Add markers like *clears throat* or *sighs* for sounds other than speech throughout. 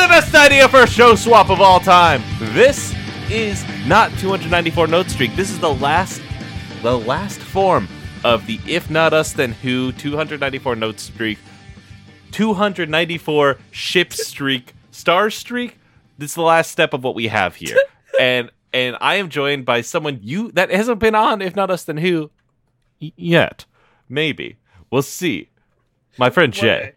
The best idea for a show swap of all time. This is not 294 note streak. This is the last, the last form of the if not us then who 294 note streak, 294 ship streak, star streak. This is the last step of what we have here, *laughs* and and I am joined by someone you that hasn't been on if not us then who yet. Maybe we'll see. My friend Jay.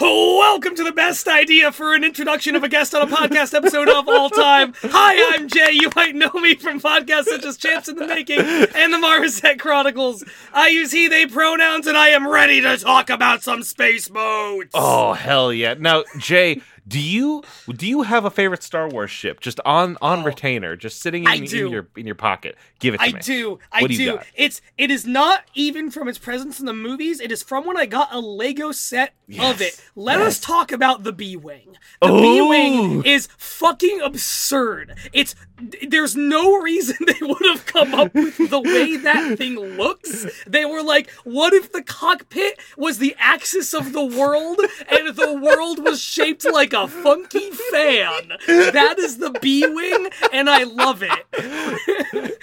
Welcome to the best idea for an introduction of a guest on a podcast episode of all time. Hi, I'm Jay. You might know me from podcasts such as Champs in the Making and the Marmoset Chronicles. I use he, they pronouns, and I am ready to talk about some space modes. Oh hell yeah! Now Jay, do you do you have a favorite Star Wars ship just on on oh. retainer, just sitting in, in your in your pocket? Give it to I me. do. I What do do. It's it is not even from its presence in the movies. It is from when I got a Lego set Yes. of it. Let Yes. us talk about the B wing. The B wing is fucking absurd. It's there's no reason *laughs* they would have come up with the way that *laughs* thing looks. They were like, what if the cockpit was the axis of the world and the world was shaped like a funky fan? That is the B wing, and I love it.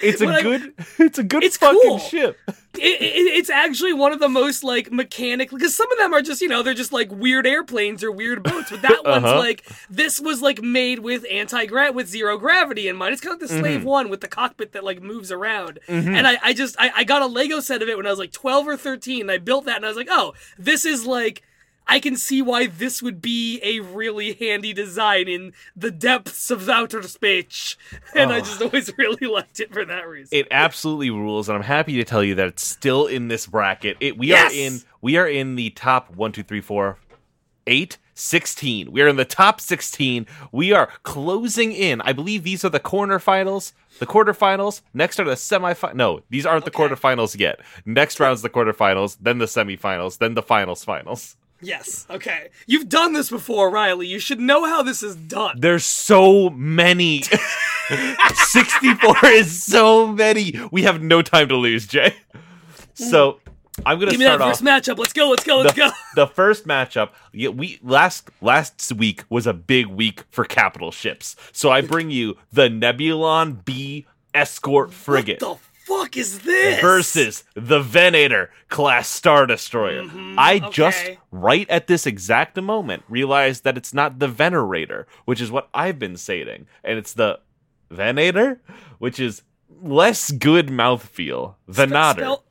It's a *laughs* When I- good it's a good It's fucking cool. ship. It, it, it's actually one of the most like mechanic because some of them are just you know they're just like weird airplanes or weird boats but that *laughs* one's Uh-huh. like this was like made with anti gra with zero gravity in mind it's kind of like the Mm-hmm. slave one with the cockpit that like moves around and I, I just I, I got a lego set of it when i was like 12 or 13 and i built that and i was like oh this is like I can see why this would be a really handy design in the depths of outer space. *laughs* And I Oh. just always *laughs* really liked it for that reason. It absolutely rules, and I'm happy to tell you that it's still in this bracket. It we Yes! are in we are in the top one, two, three, four, eight, 16. We are in the top 16. We are closing in. I believe these are the quarterfinals. The quarterfinals. Next are the semifinals. No, these aren't the Okay. quarterfinals yet. Next round's the quarterfinals, then the semifinals, then the finals finals. Yes. Okay. You've done this before, Riley. You should know how this is done. There's so many. *laughs* 64 is so many. We have no time to lose, Jay. So I'm gonna Give me start that off. first matchup. Let's go. Let's go. Let's the, go. *laughs* the first matchup, yeah, we last last week was a big week for capital ships. So I bring you the Nebulon B escort frigate What the fuck is this? versus the Venator class Star Destroyer. I just Mm-hmm. okay. right at this exact moment realized that it's not the Venerator, which is what I've been saying, and it's the Venator, which is less good mouthfeel. Venator. Spell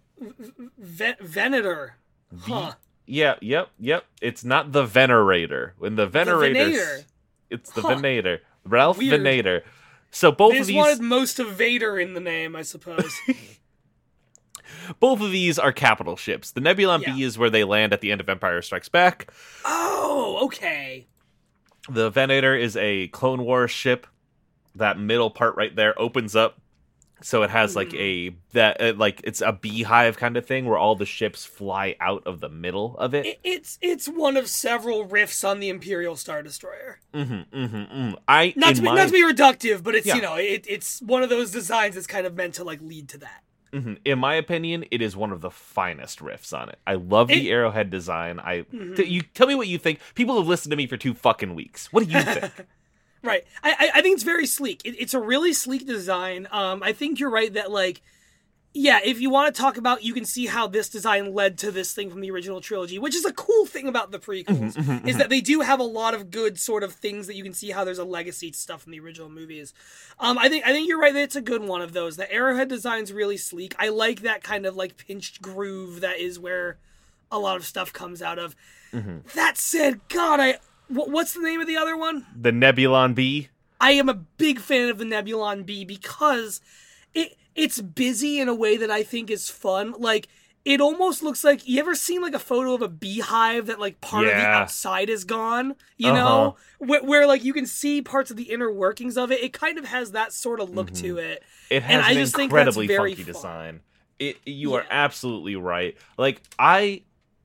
Ven- Venator. Huh. Yeah, yep, yep. It's not the Venerator. When the Venerator, Venator. it's the Huh. Venator. Ralph Weird. Venator. So both They of these, wanted most of Vader in the name, I suppose. *laughs* both of these are capital ships. The Nebulon B is where they land at the end of Empire Strikes Back. oh, okay. The Venator is a Clone Wars ship. That middle part right there opens up, so it has like a Hmm. that uh, like it's a beehive kind of thing where all the ships fly out of the middle of it. It, it's it's one of several riffs on the Imperial Star Destroyer. mm-hmm, mm-hmm, mm. I Not to be my- not to be reductive, but it's Yeah. you know it, it's one of those designs that's kind of meant to like lead to that. Mhm. In my opinion, it is one of the finest riffs on it. I love It- Mm-hmm. the arrowhead design. I t- you tell me what you think. People have listened to me for two fucking weeks. What do you *laughs* think? Right. I, I, I think it's very sleek. It, it's a really sleek design. Um, I think you're right that like, yeah, if you want to talk about, you can see how this design led to this thing from the original trilogy, which is a cool thing about the prequels, Mm-hmm, is that they do have a lot of good sort of things that you can see how there's a legacy to stuff from the original movies. Um, I think I think you're right that it's a good one of those. The arrowhead design's really sleek. I like that kind of like pinched groove that is where a lot of stuff comes out of. Mm-hmm. That said, God, I what's the name of the other one? the Nebulon B. I am a big fan of the Nebulon B because it it's busy in a way that I think is fun. Like it almost looks like you ever seen like a photo of a beehive that like part of the outside is gone, you Uh-huh. know, where, where like you can see parts of the inner workings of it. It kind of has that sort of look to it. It And has I an just think that's incredibly very funky fun. design. It you are absolutely right. Like I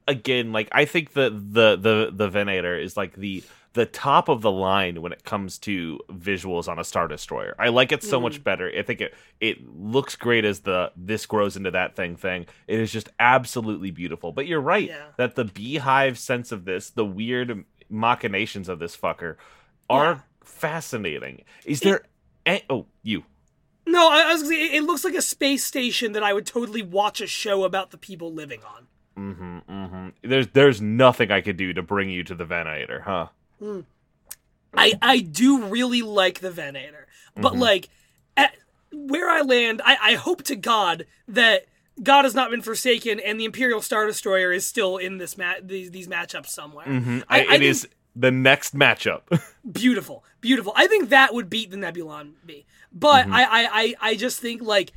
again, like I think the the the the Venator is like the the top of the line when it comes to visuals on a Star Destroyer. I like it so Mm. much better. I think it it looks great as the this grows into that thing thing. It is just absolutely beautiful. But you're right Yeah. that the beehive sense of this, the weird machinations of this fucker, are Yeah. fascinating. Is there? a- oh, you. No, I, I was gonna say, it, it looks like a space station that I would totally watch a show about the people living on. Mm-hmm, mm-hmm. There's there's nothing I could do to bring you to the Venator, huh? I I do really like the Venator, but Mhm. like at where I land, I, I hope to God that God has not been forsaken and the Imperial Star Destroyer is still in this ma- these, these matchups somewhere. Mm-hmm. I- I, I is the next matchup. *laughs* Beautiful, beautiful. I think that would beat the Nebulon B. But Mhm. I, I, I, I just think like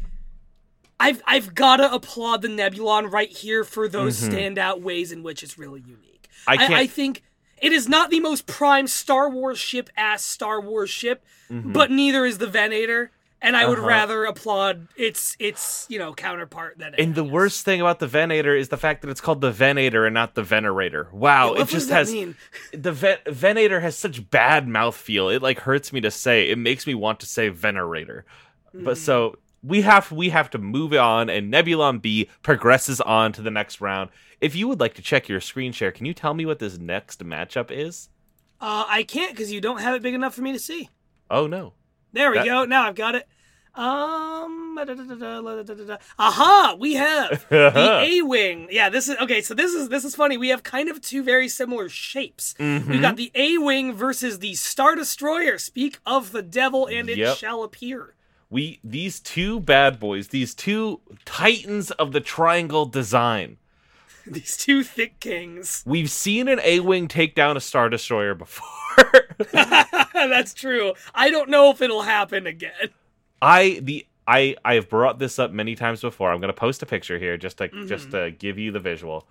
I've I've gotta applaud the Nebulon right here for those Mhm. standout ways in which it's really unique. I I, can't. I think it is not the most prime Star Wars ship ass Star Wars ship, Mhm. but neither is the Venator. And I would Uh-huh. rather applaud its its you know counterpart than it. and the worst thing about the Venator is the fact that it's called the Venator and not the Venerator. Wow, what it just has mean? *laughs* the Ven- Venator has such bad mouthfeel. It like hurts me to say. It makes me want to say Venerator. But Mm. so we have we have to move on, and Nebulon B progresses on to the next round. If you would like to check your screen share, can you tell me what this next matchup is? Uh, I can't because you don't have it big enough for me to see. Oh no. There we That- go. Now I've got it. Um. da- da- da-. Aha! We have *laughs* the A wing. Yeah, this is okay. So this is this is funny. We have kind of two very similar shapes. Mhm. We've got the A wing versus the Star Destroyer. Speak of the devil, and it Yep. shall appear. We these two bad boys, these two titans of the triangle design. *laughs* These two thick kings. *laughs* We've seen an A-wing take down a star destroyer before. *laughs* That's true. I don't know if it'll happen again. I the I I have brought this up many times before. I'm going to post a picture here just to just to give you the visual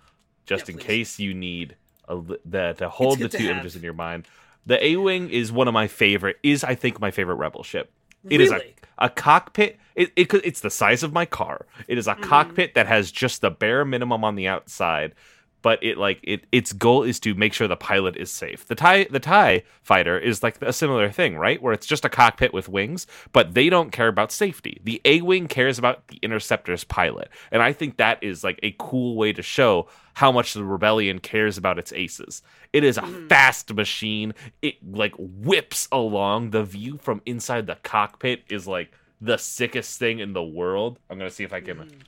just Mm-hmm. Yeah, in please. case you need a, the to hold the two images in your mind. The A-wing is one of my favorite is I think my favorite rebel ship. It is Really? a, a cockpit. It, it it's the size of my car. It is a Mm-hmm. cockpit that has just the bare minimum on the outside, but it like it its goal is to make sure the pilot is safe. The tie the tie fighter is like a similar thing, right? Where it's just a cockpit with wings, but they don't care about safety. The A wing cares about the interceptor's pilot, and I think that is like a cool way to show how much the rebellion cares about its aces. It is a mm-hmm. fast machine. It like whips along. The view from inside the cockpit is like the sickest thing in the world. I'm gonna see if I can mm-hmm.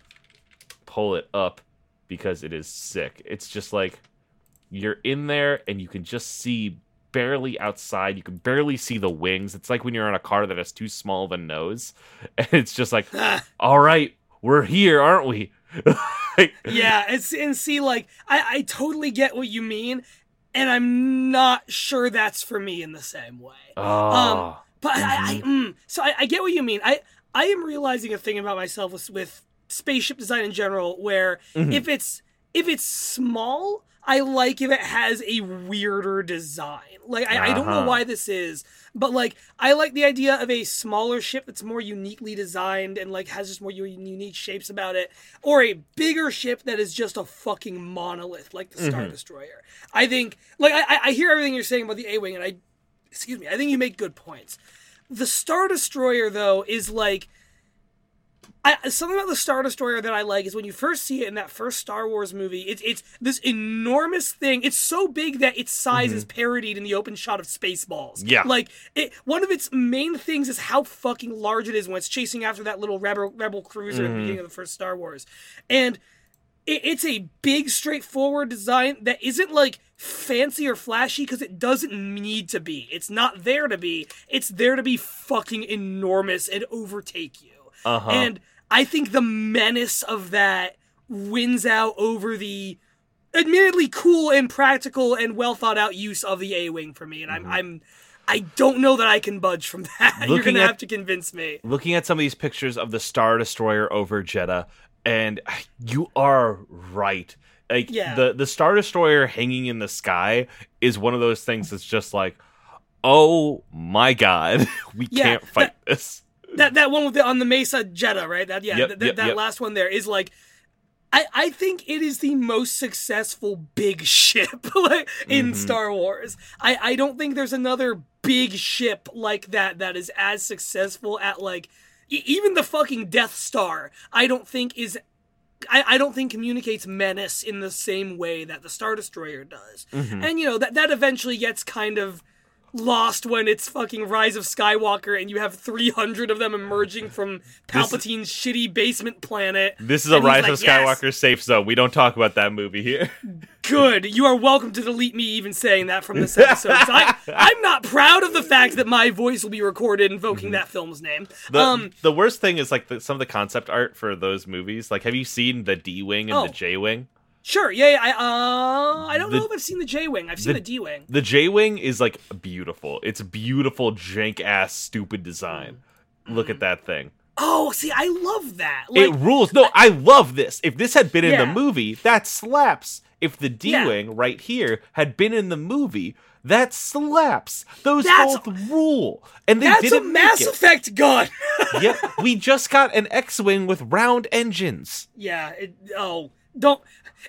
pull it up because it is sick. It's just like you're in there and you can just see barely outside. You can barely see the wings. It's like when you're in a car that has too small of a nose, *laughs* and it's just like, *laughs* all right, we're here, aren't we? *laughs* Like, yeah, it's and see, like I, I totally get what you mean, and I'm not sure that's for me in the same way. Oh, But I, I mm-hmm. mm, so I, I get what you mean. I I am realizing a thing about myself with, with spaceship design in general, where Mhm. if it's if it's small, I like if it has a weirder design. Like I, I don't know Uh-huh. why this is, but like I like the idea of a smaller ship that's more uniquely designed and like has just more unique shapes about it, or a bigger ship that is just a fucking monolith like the Star Mhm. Destroyer. I think like I, I- I hear everything you're saying about the A wing, and I excuse me, I think you make good points. The Star Destroyer though is like I, something about the Star Destroyer that I like is when you first see it in that first Star Wars movie. It's it's this enormous thing. It's so big that its size is mm-hmm. parodied in the open shot of Spaceballs. Yeah. like it. One of its main things is how fucking large it is when it's chasing after that little rebel rebel cruiser at the mm-hmm. beginning of the first Star Wars, and it, it's a big, straightforward design that isn't like fancy or flashy because it doesn't need to be. It's not there to be. It's there to be fucking enormous and overtake you. Uh-huh. And I think the menace of that wins out over the admittedly cool and practical and well thought out use of the A wing for me. And I'm I'm I don't know that I can budge from that. *laughs* You're Looking gonna at- have to convince me. looking at some of these pictures of the Star Destroyer over Jedha, and you are right. Like Yeah. the the Star Destroyer hanging in the sky is one of those things that's just like, oh my god, *laughs* we Yeah, can't fight this. That that one with the on the Mesa Jetta, right? That yeah, Yep, th- yep, that yep. last one there is like I I think it is the most successful big ship *laughs* like in Mhm. Star Wars. I I don't think there's another big ship like that that is as successful at like e- even the fucking Death Star. I don't think is I, I don't think communicates menace in the same way that the Star Destroyer does. Mhm. And you know that that eventually gets kind of lost when it's fucking Rise of Skywalker and you have 300 of them emerging from Palpatine's shitty basement planet. This is a Rise like, of "Yes." Skywalker safe zone. We don't talk about that movie here. *laughs* Good. You are welcome to delete me even saying that from this episode. I, I'm not proud of the fact that my voice will be recorded invoking that film's name. Mm-hmm. The, um, the worst thing is like the, some of the concept art for those movies. Like, have you seen the D wing and Oh. the J wing? Sure. Yeah. yeah I uh, I don't The- know if I've seen the J wing. I've seen the- the D wing. The J wing is like beautiful. It's a beautiful jank ass stupid design. Look Mm-hmm. at that thing. Oh, see, I love that. Like, it rules. No, I love this. If this had been in the movie, that slaps. If the D Yeah. wing right here had been in the movie, that slaps. Those That's- both rule, and they that's a didn't Mass make it. Effect gun. yep, we *laughs* just got an X-wing with round engines. yeah. It, oh, don't.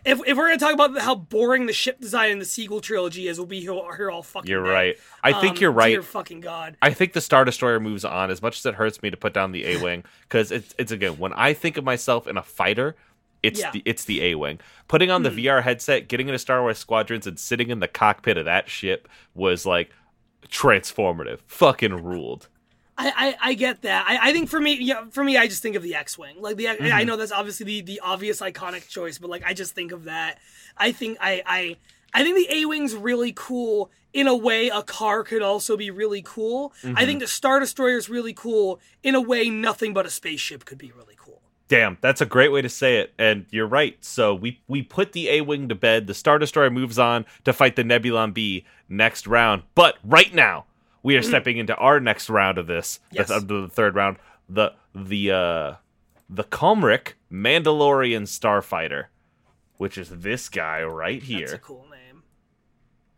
If, if we're gonna talk about how boring the ship design in the sequel trilogy is, we'll be here, here all fucking. You're day. right. I think Um, you're right. Dear fucking god. I think the Star Destroyer moves on as much as it hurts me to put down the A wing because it's it's again when I think of myself in a fighter, it's Yeah. Hmm. the it's the A wing. Putting on the VR headset, getting into Star Wars Squadrons, and sitting in the cockpit of that ship was like transformative. Fucking ruled. I, I, I get that. I, I think for me, yeah, for me, I just think of the X-wing. Like the, Mm-hmm. I know that's obviously the, the obvious iconic choice, but like I just think of that. I think I, I, I think the A-wing's really cool. In a way, a car could also be really cool. Mm-hmm. I think the Star Destroyer is really cool. In a way, nothing but a spaceship could be really cool. Damn, that's a great way to say it, and you're right. So we we put the A wing to bed. The Star Destroyer moves on to fight the Nebulon B next round. But right now, we are stepping into our next round of this. Mm. Yes. The, of the third round. The the uh the Kom'rk Mandalorian Starfighter, which is this guy right here. That's a cool name.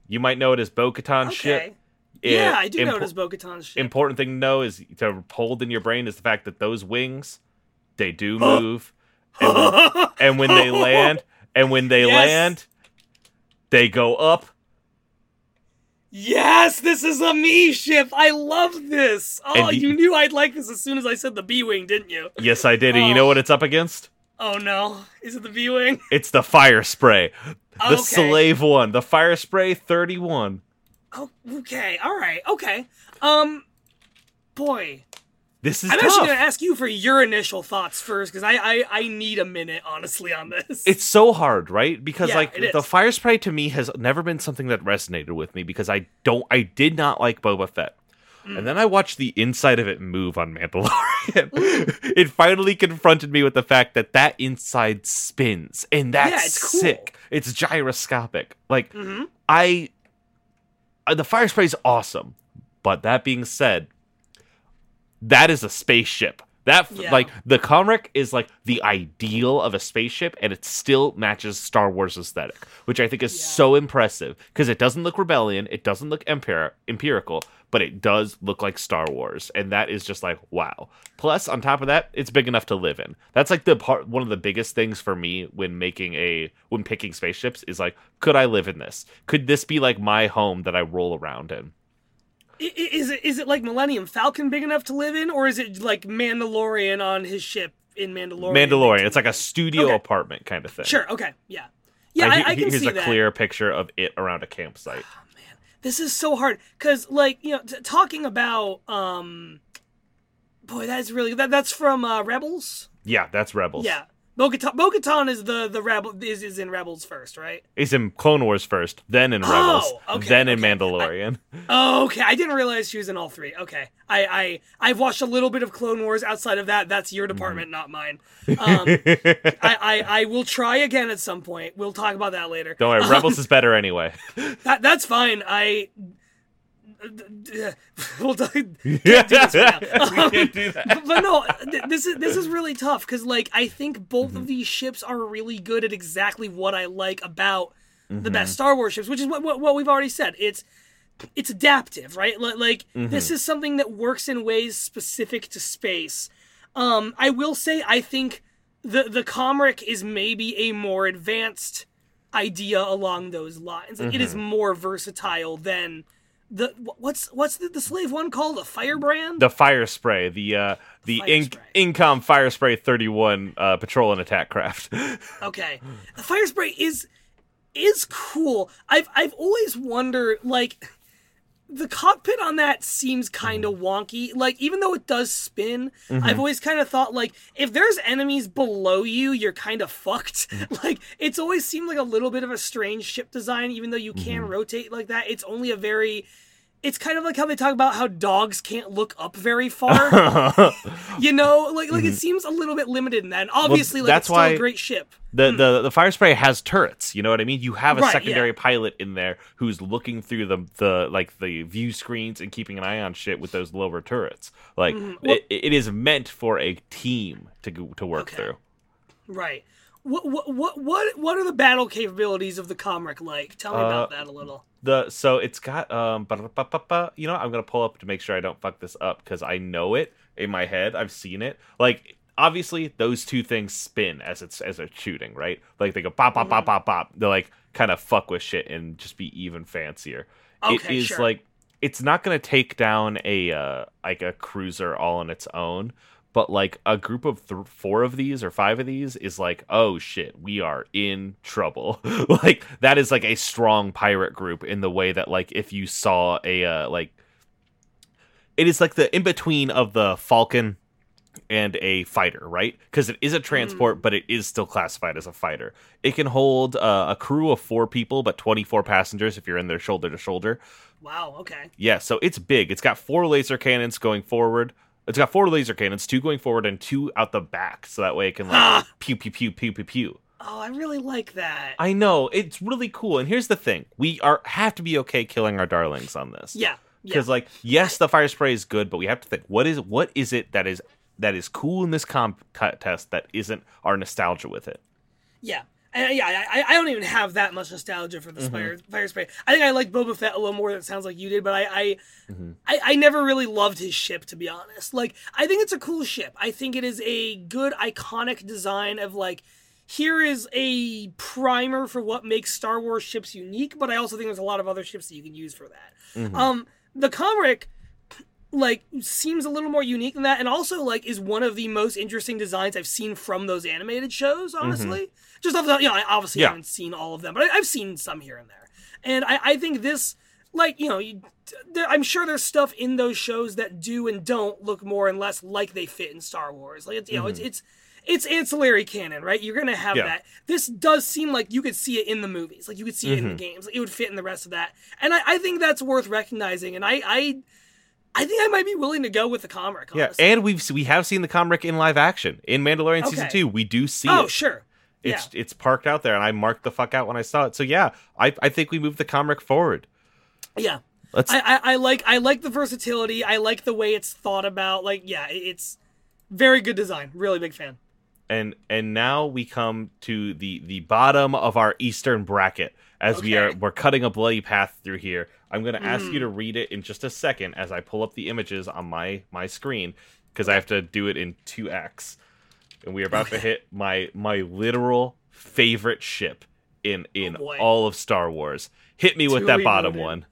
You might know it as Bo-Katan Okay. ship. Yeah, I do know it as Bo-Katan's ship. important thing to know is to hold in your brain is the fact that those wings they do *gasps* move and when, and when they *laughs* land and when they Yes. land they go up Yes, this is a me ship. I love this. Oh, you knew I'd like this as soon as I said the B wing, didn't you? yes i did and you know Oh. what it's up against Oh no, is it the B wing? *laughs* it's the fire spray the Okay. slave one the fire spray 31 Oh, okay, all right, okay. Um, boy, this is I'm tough actually gonna ask you for your initial thoughts first because I, I I need a minute honestly on this. it's so hard right because Yeah, like the fire spray to me has never been something that resonated with me because i don't i did not like boba fett Mm. And then I watched the inside of it move on Mandalorian. *laughs* it finally confronted me with the fact that that inside spins, and that's Yeah, it's cool. sick. It's gyroscopic. Like Mhm. I, uh, the fire spray is awesome. But that being said, that is a spaceship. That Yeah. like the Kom'rk is like the ideal of a spaceship, and it still matches Star Wars aesthetic, which I think is Yeah. so impressive because it doesn't look rebellion, it doesn't look empire empirical, but it does look like Star Wars, and that is just like wow. Plus, on top of that, it's big enough to live in. That's like the part one of the biggest things for me when making a when picking spaceships is like, could I live in this? Could this be like my home that I roll around in? Is it is it like Millennium Falcon big enough to live in, or is it like Mandalorian on his ship in Mandalorian? Mandalorian. It's like a studio Okay. apartment kind of thing. Sure. Okay. Yeah. Yeah, Like, I, I can here's see a that. clear picture of it around a campsite. Oh, man, this is so hard because, like, you know, t- talking about, um, boy, that is really that. That's from uh, Rebels. Yeah, that's Rebels. Yeah, Bo-Katan, Bo-Katan is the the rebel is is in Rebels first, right? He's in Clone Wars first, then in Rebels, Oh, okay, then in okay. Mandalorian. Oh, okay. I didn't realize she was in all three. Okay, I I I've watched a little bit of Clone Wars. Outside of that, that's your department, not mine. Um, *laughs* I, I I will try again at some point. We'll talk about that later. Don't worry, Rebels is better anyway. *laughs* That that's fine. I. *laughs* We'll. Can't do this right *laughs* now. can't do that. but, but no, th- this is this is really tough because like I think both Mm-hmm. of these ships are really good at exactly what I like about the Mm-hmm. best Star Wars ships, which is what, what what we've already said. It's it's adaptive, right? Like Mm-hmm. this is something that works in ways specific to space. Um, I will say I think the the Kom'rk is maybe a more advanced idea along those lines. Like, It is Mm-hmm. more versatile than the what's what's the, the slave one called a firebrand. The fire spray, the uh, the Fire in-. Incom Fire Spray 31 uh, patrol and attack craft. *laughs* Okay. The fire spray is is cool. I've I've always wondered like the cockpit on that seems kind of wonky. Like, even though it does spin, I've always kind of thought, like, if there's enemies below you, you're kind of fucked. *laughs* like, it's always seemed like a little bit of a strange ship design, even though you can rotate like that. It's only a very. It's kind of like how they talk about how dogs can't look up very far. *laughs* you know, like like it seems a little bit limited in that. And obviously, like that's it's still a great ship. The, the the fire spray has turrets. You know what I mean? You have a Right, secondary yeah. pilot in there who's looking through the the like the view screens and keeping an eye on shit with those lower turrets. Like Mm-hmm. Well- it, it is meant for a team to go, to work Okay. through. Right. What what what what are the battle capabilities of the Kom'rk like? Tell me Uh, about that a little. The so it's got um you know I'm gonna pull up to make sure I don't fuck this up because I know it in my head. I've seen it. Like obviously those two things spin as it's as it's shooting, right? Like they go pop pop Mm-hmm. pop pop pop. They like kind of fuck with shit and just be even fancier. Okay, is sure. like it's not gonna take down a uh like a cruiser all on its own. But like a group of th- four of these or five of these is like, oh shit, we are in trouble. *laughs* like that is like a strong pirate group in the way that like if you saw a uh, like, it is like the in between of the Falcon and a fighter, right? Because it is a transport, but it is still classified as a fighter. It can hold uh, a crew of four people, but twenty four passengers if you're in there shoulder to shoulder. Wow. Okay. Yeah, so it's big. It's got four laser cannons going forward. It's got four laser cannons, two going forward and two out the back, so that way it can like *gasps* pew pew pew pew pew pew. Oh, I really like that. I know it's really cool. And here's the thing: we are have to be okay killing our darlings on this. yeah. Yeah. because like yes, the fire spray is good, but we have to think what is what is it that is that is cool in this comp contest that isn't our nostalgia with it. Yeah. Yeah, I, I don't even have that much nostalgia for the Mm-hmm. fire, fire spray. I think I like Boba Fett a little more than it sounds like you did, but I I, Mm-hmm. I I never really loved his ship to be honest. Like I think it's a cool ship. I think it is a good iconic design of like here is a primer for what makes Star Wars ships unique, but I also think there's a lot of other ships that you can use for that. Mm-hmm. Um the Kom'rk like seems a little more unique than that and also like is one of the most interesting designs i've seen from those animated shows honestly just off the you know i obviously Mm-hmm. Yeah. haven't seen all of them but I, i've seen some here and there and i, I think this like you know you, there, i'm sure there's stuff in those shows that do and don't look more and less like they fit in star wars like it's you know it's it's it's ancillary canon, right? You're gonna have Mm-hmm. Yeah. that. This does seem like you could see it in the movies, like you could see it in Mm-hmm. the games. It would fit in the rest of that, and I, I think that's worth recognizing. And I, I, I think I might be willing to go with the Kom'rk. Yeah, and we've we have seen the Kom'rk in live action in Mandalorian season two. We do see oh it. sure, It's it's parked out there, and I marked the fuck out when I saw it. So yeah, I I think we moved the Kom'rk forward. yeah. Let's I, I, I like I like the versatility. I like the way it's thought about. Like yeah, it's very good design. Really big fan. and and now we come to the the bottom of our eastern bracket as we are we're cutting a bloody path through here i'm going to ask you Hmm. to read it in just a second as i pull up the images on my my screen because i have to do it in 2x and we are about to hit my my literal favorite ship in in Oh, all of star wars hit me with Too that bottom one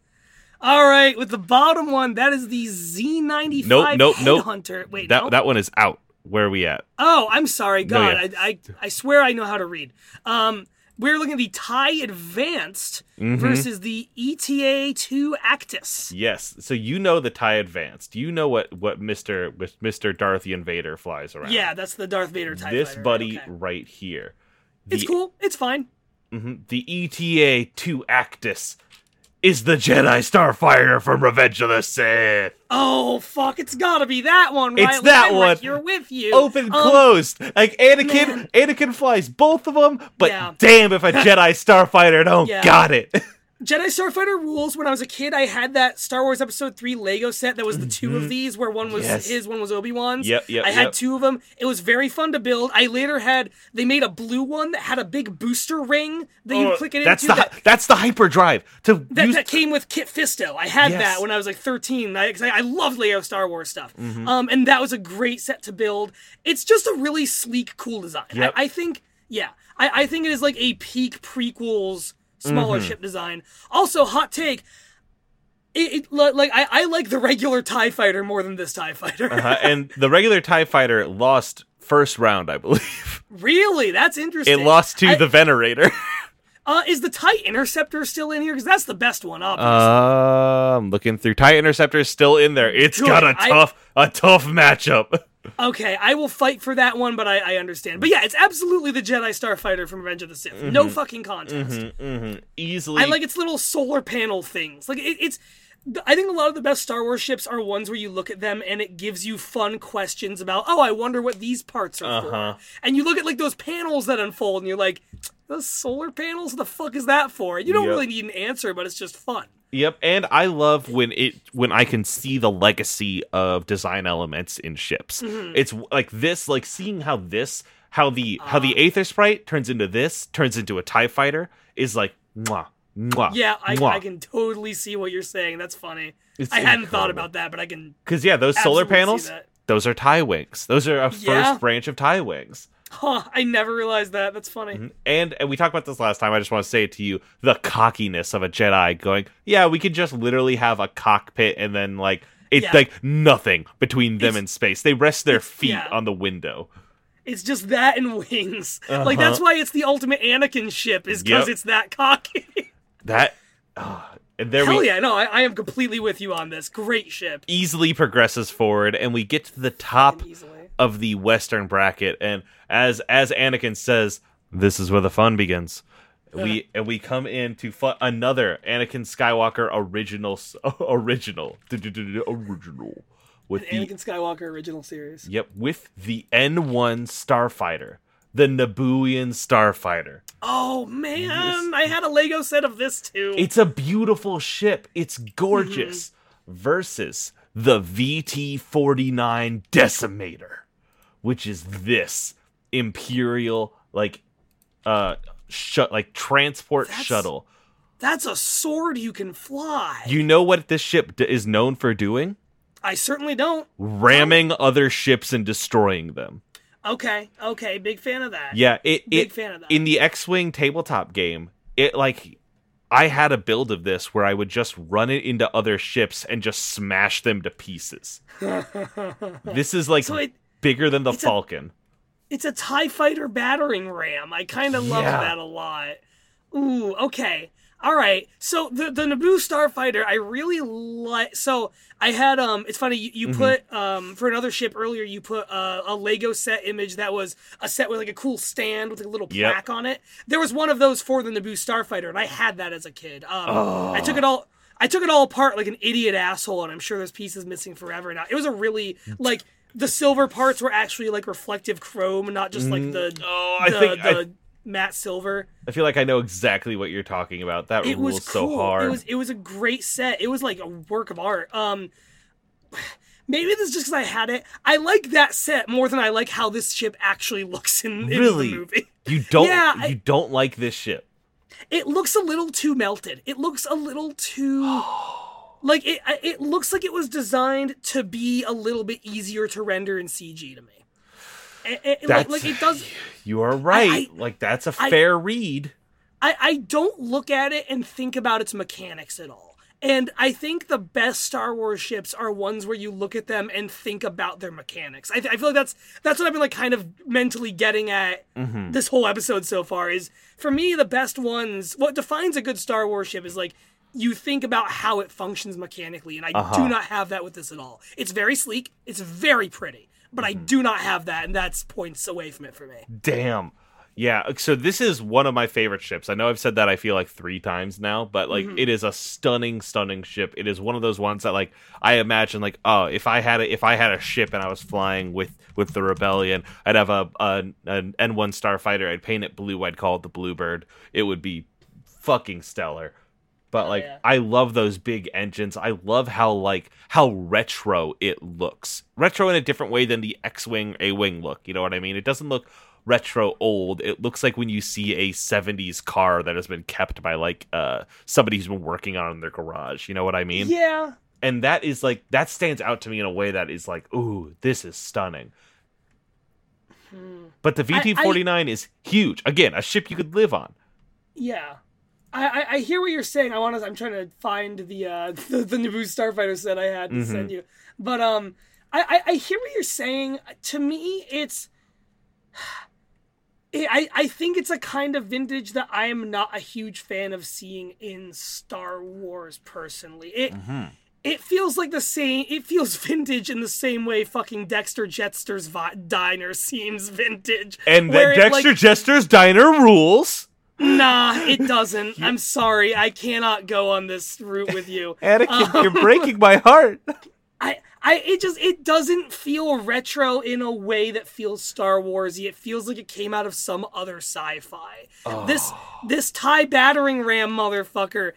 All right, with the bottom one, that is the Z95 Nope, nope, nope. Headhunter. Wait, that no? that one is out where are we at Oh, I'm sorry. No, God, yeah. I, I I swear I know how to read. Um, we're looking at the TIE Advanced Mm-hmm. versus the ETA 2 Actis. yes so you know the tie advanced you know what what mr with mr darth invader flies around Yeah, that's the Darth Vader TIE this fighter, right? buddy Okay. right here. It's cool. It's fine. mhm, the ETA 2 Actis is the Jedi Starfighter from Revenge of the Sith. Oh fuck! It's gotta be that one, right? It's that one. you're with you. Open, Um, closed. Like Anakin, man. Anakin flies both of them, but Yeah. damn if a *laughs* Jedi Starfighter don't Yeah. got it. *laughs* Jedi Starfighter rules. When I was a kid, I had that Star Wars Episode Three Lego set that was the two of these, where one was Mm-hmm. Yes. his, one was Obi Wan's. Yep, yep, I had yep. two of them. It was very fun to build. I later had they made a blue one that had a big booster ring that you Oh, click it that's into. the that, that's the hyperdrive to that, use that came with Kit Fisto. I had Yes. that when I was like 13. I, 'cause I, I loved Lego Star Wars stuff. Mm-hmm. Um, and that was a great set to build. It's just a really sleek, cool design. Yep. I, I think, yeah, I, I think it is like a peak prequels smaller Mm-hmm. ship design. Also, hot take. It, it like I, I like the regular Tie Fighter more than this Tie Fighter. Uh, *laughs* and the regular Tie Fighter lost first round, I believe. really, that's interesting. It lost to I- the Venerator. *laughs* Uh, is the TIE Interceptor still in here? Because that's the best one, obviously. I'm looking through TIE Interceptor is still in there. It's Good. got a tough, a tough matchup. *laughs* Okay, I will fight for that one, but I, I understand. But yeah, it's absolutely the Jedi Starfighter from Revenge of the Sith. No fucking contest. hmm Easily. I like its little solar panel things. Like it, it's. I think a lot of the best Star Wars ships are ones where you look at them and it gives you fun questions about, oh, I wonder what these parts are Uh-huh. for. And you look at like those panels that unfold and you're like, those solar panels? What the fuck is that for? You don't Yep. really need an answer, but it's just fun. Yep, and I love when it when I can see the legacy of design elements in ships. Mm-hmm. It's like this, like seeing how this, how the how Uh-huh. the Aether sprite turns into this, turns into a Tie Fighter, is like mwah, mwah. Yeah, I, mwah. I can totally see what you're saying. That's funny. It's I hadn't thought about that, but I can. Because yeah, those solar panels, those are tie wings. Those are a first Yeah. branch of tie wings. Huh, I never realized that. That's funny. And and we talked about this last time. I just want to say it to you: the cockiness of a Jedi going, yeah, we could just literally have a cockpit and then like it's Yeah. like nothing between them It's- and space. They rest their feet yeah. on the window. It's just that and wings. Like Uh-huh. that's why it's the ultimate Anakin ship, is because Yep. it's that cocky. *laughs* That ah, and there Hell we yeah, no, I, I am completely with you on this. Great ship. easily progresses forward, and we get to the top of the western bracket, and as as Anakin says, "This is where the fun begins." We and we come into fu- another Anakin Skywalker original *laughs* original original with the Anakin Skywalker original series. yep with the N1 Starfighter, the Nabooian Starfighter. Oh man, I had a Lego set of this too. It's a beautiful ship. It's gorgeous. Mm-hmm. Versus the VT49 Decimator, which is this Imperial like uh shut like transport That's- shuttle. That's a sword you can fly. You know what this ship d- is known for doing? I certainly don't. Ramming other ships and destroying them. Okay, okay, big fan of that. Yeah, it Big it fan of that. in the X-wing tabletop game, it like I had a build of this where I would just run it into other ships and just smash them to pieces. *laughs* this is like So it- bigger than the it's a- Falcon. It's a TIE fighter battering ram. I kind of love Yeah. that a lot. Ooh, okay. All right. So the the Naboo starfighter, I really like. So I had um. It's funny you, you Mm-hmm. put um for another ship earlier. You put uh, a Lego set image that was a set with like a cool stand with like a little Yep. plaque on it. There was one of those for the Naboo starfighter, and I had that as a kid. Um, I took it all. I took it all apart like an idiot asshole, and I'm sure there's pieces missing forever now. It was a really like the silver parts were actually like reflective chrome, not just like the Oh, I the, think I- the matte silver. I feel like I know exactly what you're talking about. That It rules was so cool. hard. It was it was a great set. It was like a work of art. Um, maybe this is just because I had it. I like that set more than I like how this ship actually looks in, in Really? the movie. you don't Yeah, I- you don't like this ship. It looks a little too melted. It looks a little too. *gasps* *gasps* Like it, it looks like it was designed to be a little bit easier to render in CG to me. It- it- like, That's- like it does. You are right. I- like that's a I- fair read. I, I don't look at it and think about its mechanics at all. And I think the best Star Wars ships are ones where you look at them and think about their mechanics. I, I feel like that's that's what I've been like kind of mentally getting at mm-hmm. this whole episode so far. Is for me the best ones. What defines a good Star Wars ship is like you think about how it functions mechanically, and I Uh-huh. do not have that with this at all. It's very sleek. It's very pretty, but I do not have that, and that's points away from it for me. Damn. Yeah, so this is one of my favorite ships. I know I've said that I feel like 3 times now, but like Mm-hmm. it is a stunning stunning ship. It is one of those ones that like I imagine like oh, if I had a if I had a ship and I was flying with with the rebellion, I'd have a, a an N1 starfighter. I'd paint it blue. I'd call it the Bluebird. It would be fucking stellar. But like yeah. I love those big engines. I love how like how retro it looks. Retro in a different way than the X-wing A-wing look, you know what I mean? It doesn't look retro old. It looks like when you see a 70s car that has been kept by like uh somebody who's been working on in their garage, you know what I mean? Yeah, And that is like that stands out to me in a way that is like, "Ooh, this is stunning." But the VT-49 is huge. Again, a ship you could live on. Yeah. I, I, I hear what you're saying. I want to. I'm trying to find the uh *laughs* the, the Naboo starfighter set I had to send you. But um, I, I I hear what you're saying. To me, it's *sighs* I, I think it's a kind of vintage that I am not a huge fan of seeing in Star Wars personally. It Mm-hmm. it feels like the same it feels *laughs* vintage in the same way fucking Dexter Jettster's vi- diner seems vintage. And that it, like- Dexter Jettster's diner rules. Nah, it doesn't. I'm sorry. I cannot go on this route with you. *laughs* Anakin, you're um, breaking my heart. *laughs* I, I, it just, it doesn't feel retro in a way that feels Star Warsy. It feels like it came out of some other sci-fi. This, oh. this tie battering ram motherfucker,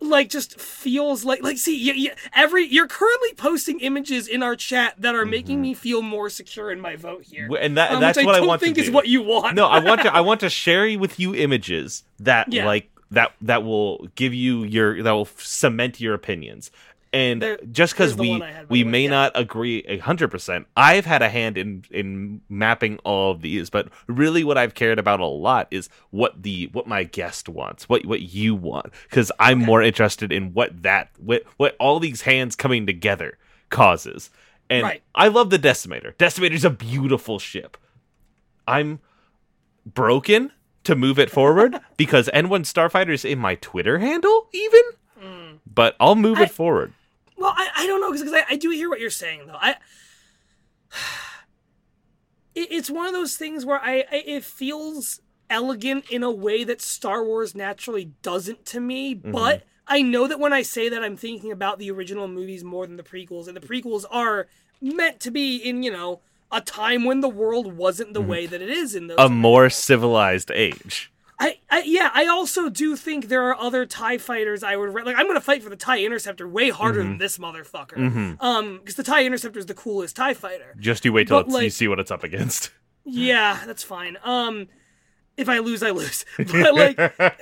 like, just feels like, like, see, you, you, every, you're currently posting images in our chat that are making me feel more secure in my vote here. And that- um, that's what I I want to think is what you want. No, I want to. I *laughs* want to share with you images that Yeah. like that that will give you your that will cement your opinions. And There- just because we one I had, by we way, may yeah. not agree a hundred percent, I've had a hand in in mapping all of these. But really, what I've cared about a lot is what the what my guest wants, what what you want, because I'm more interested in what that what what all these hands coming together causes. And Right. I love the Decimator. Decimator's a beautiful ship. I'm broken to move it forward *laughs* because N1 Starfighter is in my Twitter handle, even. Hmm. But I'll move. I- it forward. Well, I, I don't know because I, I do hear what you're saying though. I *sighs* it, it's one of those things where I, I it feels elegant in a way that Star Wars naturally doesn't to me, mm-hmm. but I know that when I say that I'm thinking about the original movies more than the prequels, and the prequels are meant to be in you know a time when the world wasn't the mm-hmm. way that it is in those. A more civilized age. I, I yeah, I also do think there are other Tie fighters I would re- like. I'm gonna fight for the Tie Interceptor way harder Mm-hmm. than this motherfucker. Um, because the Tie Interceptor is the coolest Tie fighter. Just you wait till But, it's, you see what it's up against. Yeah, that's fine. Um, if I lose, I lose. *laughs* But *laughs* like, I,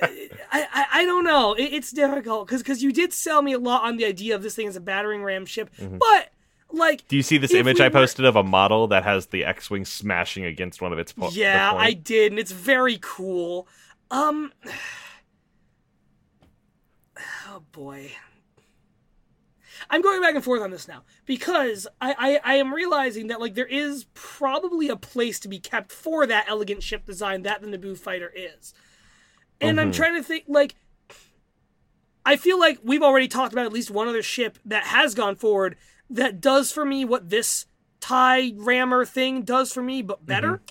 I, I don't know. It, it's difficult because because you did sell me a lot on the idea of this thing as a battering ram ship, but like, Mm-hmm. Do you see this image we I were- posted of a model that has the X-wing smashing against one of its po- yeah, I did, and it's very cool. Um, *sighs* oh boy. I'm going back and forth on this now because I, I, I am realizing that like there is probably a place to be kept for that elegant ship design that the Naboo fighter is, and I'm Mhm. trying to think like I feel like we've already talked about at least one other ship that has gone forward that does for me what this tie rammer thing does for me, but better.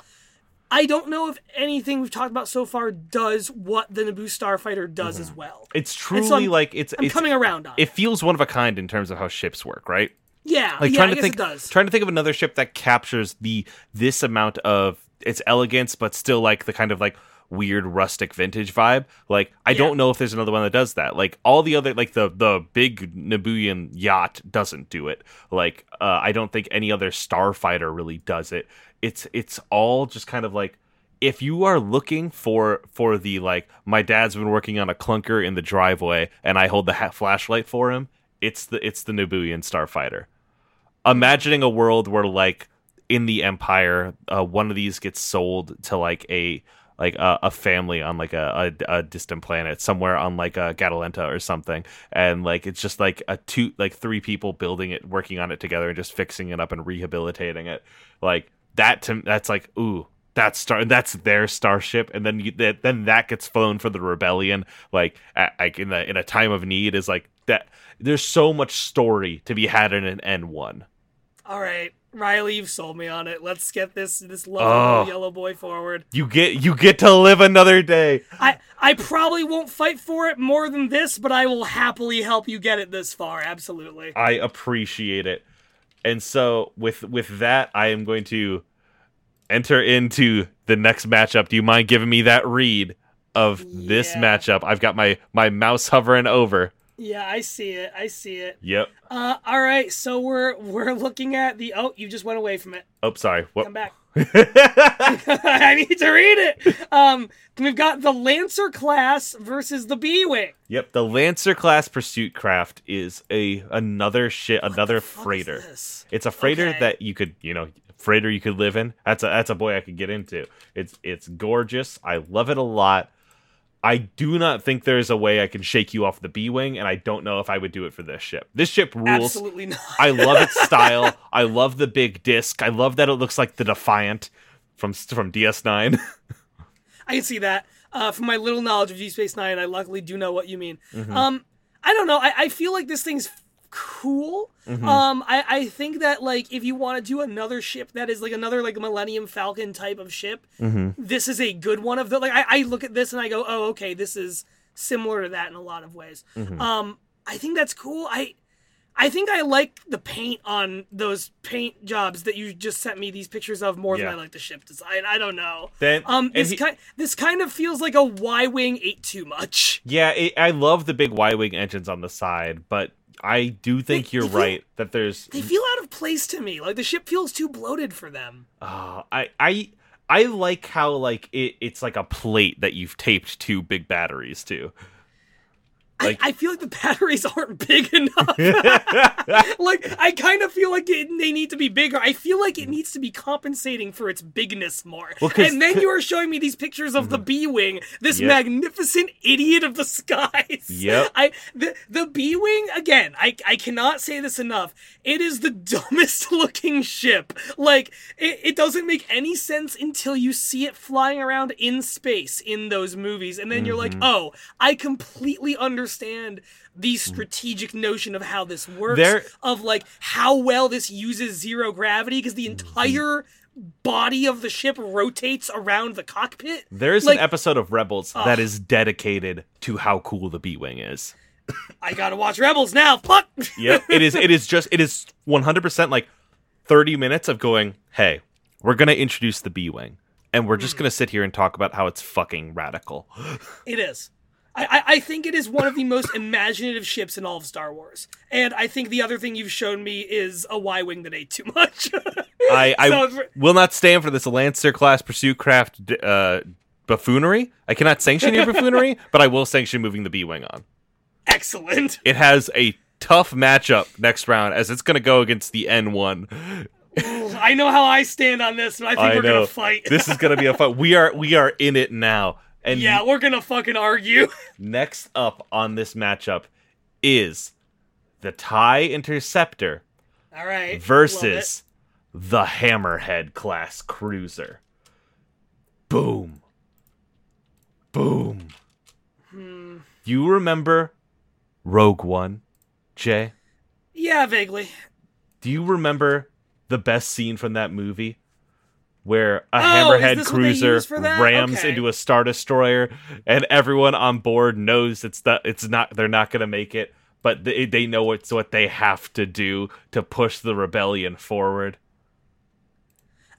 I don't know if anything we've talked about so far does what the Naboo Starfighter does as well. It's so truly I'm- like it's I'm it's coming around on it. it feels one of a kind in terms of how ships work, right? Yeah, like yeah, trying I to think it does. trying to think of another ship that captures the this amount of its elegance but still like the kind of like weird rustic vintage vibe like i Yeah. don't know if there's another one that does that like all the other like the the big Nabooian yacht doesn't do it like uh, i don't think any other starfighter really does it it's it's all just kind of like if you are looking for for the like my dad's been working on a clunker in the driveway and i hold the ha- flashlight for him it's the it's the Nabooian starfighter. Imagining a world where like in the empire uh, one of these gets sold to like a like a, a family on like a, a, a distant planet somewhere on like a Catalenta or something. And like it's just like a two like three people building it working on it together and just fixing it up and rehabilitating it. Like that to that's like ooh that's star that's their starship and then you that then that gets flown for the rebellion like at, like in the in a time of need is like that there's so much story to be had in an N1 All right, Riley, you've sold me on it. Let's get this this lovely Oh. little yellow boy forward. You get you get to live another day. I I probably won't fight for it more than this, but I will happily help you get it this far. Absolutely. I appreciate it. And so with with that, I am going to enter into the next matchup. Do you mind giving me that read of this matchup? I've got my my mouse hovering over. Yeah, I see it. I see it. Yep. Uh, all right. So we're we're looking at the. Oh, you just went away from it. Oh, sorry. What? Come back. *laughs* I need to read it. Um, we've got the Lancer class versus the B wing. yep. The Lancer class pursuit craft is a another shit another freighter. It's a freighter Okay. that you could, you know, freighter you could live in. That's a that's a boy I could get into. It's it's gorgeous. I love it a lot. I do not think there's a way I can shake you off the B wing, and I don't know if I would do it for this ship. This ship rules. Absolutely not. I love its *laughs* style. I love the big disc. I love that it looks like the Defiant from from DS9. *laughs* I can see that. Uh, from my little knowledge of Deep Space Nine, I luckily do know what you mean. Mm-hmm. Um, I don't know. I, I feel like this thing's cool. Mm-hmm. Um, I, I think that like if you want to do another ship that is like another like Millennium Falcon type of ship, Mm-hmm. this is a good one of the like. I, I look at this and I go, oh, okay, this is similar to that in a lot of ways. Mm-hmm. Um, I think that's cool. I I think I like the paint on those paint jobs that you just sent me these pictures of more than I like the ship design. I don't know. Then- um, this he- kind this kind of feels like a Y wing ate too much. Yeah, it, I love the big Y wing engines on the side, but I do think They- you're they feel- right that there's. They feel out of place to me. Like the ship feels too bloated for them. Uh, I I I like how like it, it's like a plate that you've taped two big batteries to. Like- I, I feel like the *laughs* batteries aren't big enough. *laughs* like I kind of feel like it, they need to be bigger. I feel like it needs to be compensating for its bigness more. Well, and then you are showing me these pictures of the mm-hmm. B wing, this Yep. magnificent idiot of the skies. Yep. I the the B wing again. I I cannot say this enough. It is the *laughs* dumbest looking ship. Like it, it doesn't make any sense until you see it flying around in space in those movies, and then you're like, mm-hmm. oh, I completely understand the strategic notion of how this works. There- of like how well this uses zero gravity because the entire body of the ship rotates around the cockpit. There is Like- an episode of Rebels that is dedicated to how cool the B wing is. I gotta watch Rebels now. Fuck. *laughs* yeah, it is. It is just. It is 100 percent like 30 minutes of going. Hey, we're gonna introduce the B wing, and we're Hmm. just gonna sit here and talk about how it's fucking radical. It is. I, I, think it is one of the most imaginative ships in all of Star Wars. And I think the other thing you've shown me is a Y Wing that ate too much. *laughs* I, I So will not stand for this Lancer class pursuit craft uh, buffoonery. I cannot sanction your buffoonery, *laughs* but I will sanction moving the B wing on. Excellent. It has a tough matchup next round as it's going to go against the N1. I know how I stand on this, and I think I we're know. gonna fight. this is going to be a *laughs* fight. We are we are in it now. And yeah, we're gonna fucking argue. *laughs* next up on this matchup is the TIE Interceptor All right. versus the Hammerhead class cruiser. Boom. Boom. Hmm. You remember Rogue One, Jay? Yeah, vaguely. Do you remember the best scene from that movie? Where a Oh, Hammerhead this what they cruiser use for that? rams Okay. into a Star Destroyer, and everyone on board knows it's that it's not they're not going to make it, but they, they know it's what they have to do to push the rebellion forward.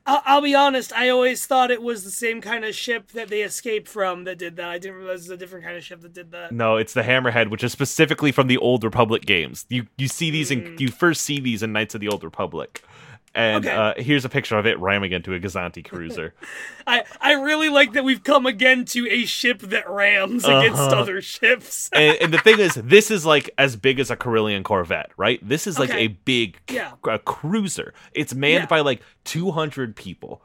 I'll, I'll be honest. I always thought it was the same kind of ship that they escaped from that did that. I didn't realize it was a different kind of ship that did that. No, it's the Hammerhead, which is specifically from the Old Republic games. You you see these in mm. you first see these in Knights of the Old Republic. And. Okay. uh, here's a picture of it ramming into a Gozanti *laughs* cruiser. I I really like that we've come again to a ship that rams against Uh-huh. other ships. and, *laughs* and the thing is, this is like as big as a Corellian Corvette, right? This is like Okay. a big Yeah. a cruiser. It's manned Yeah. by like 200 people,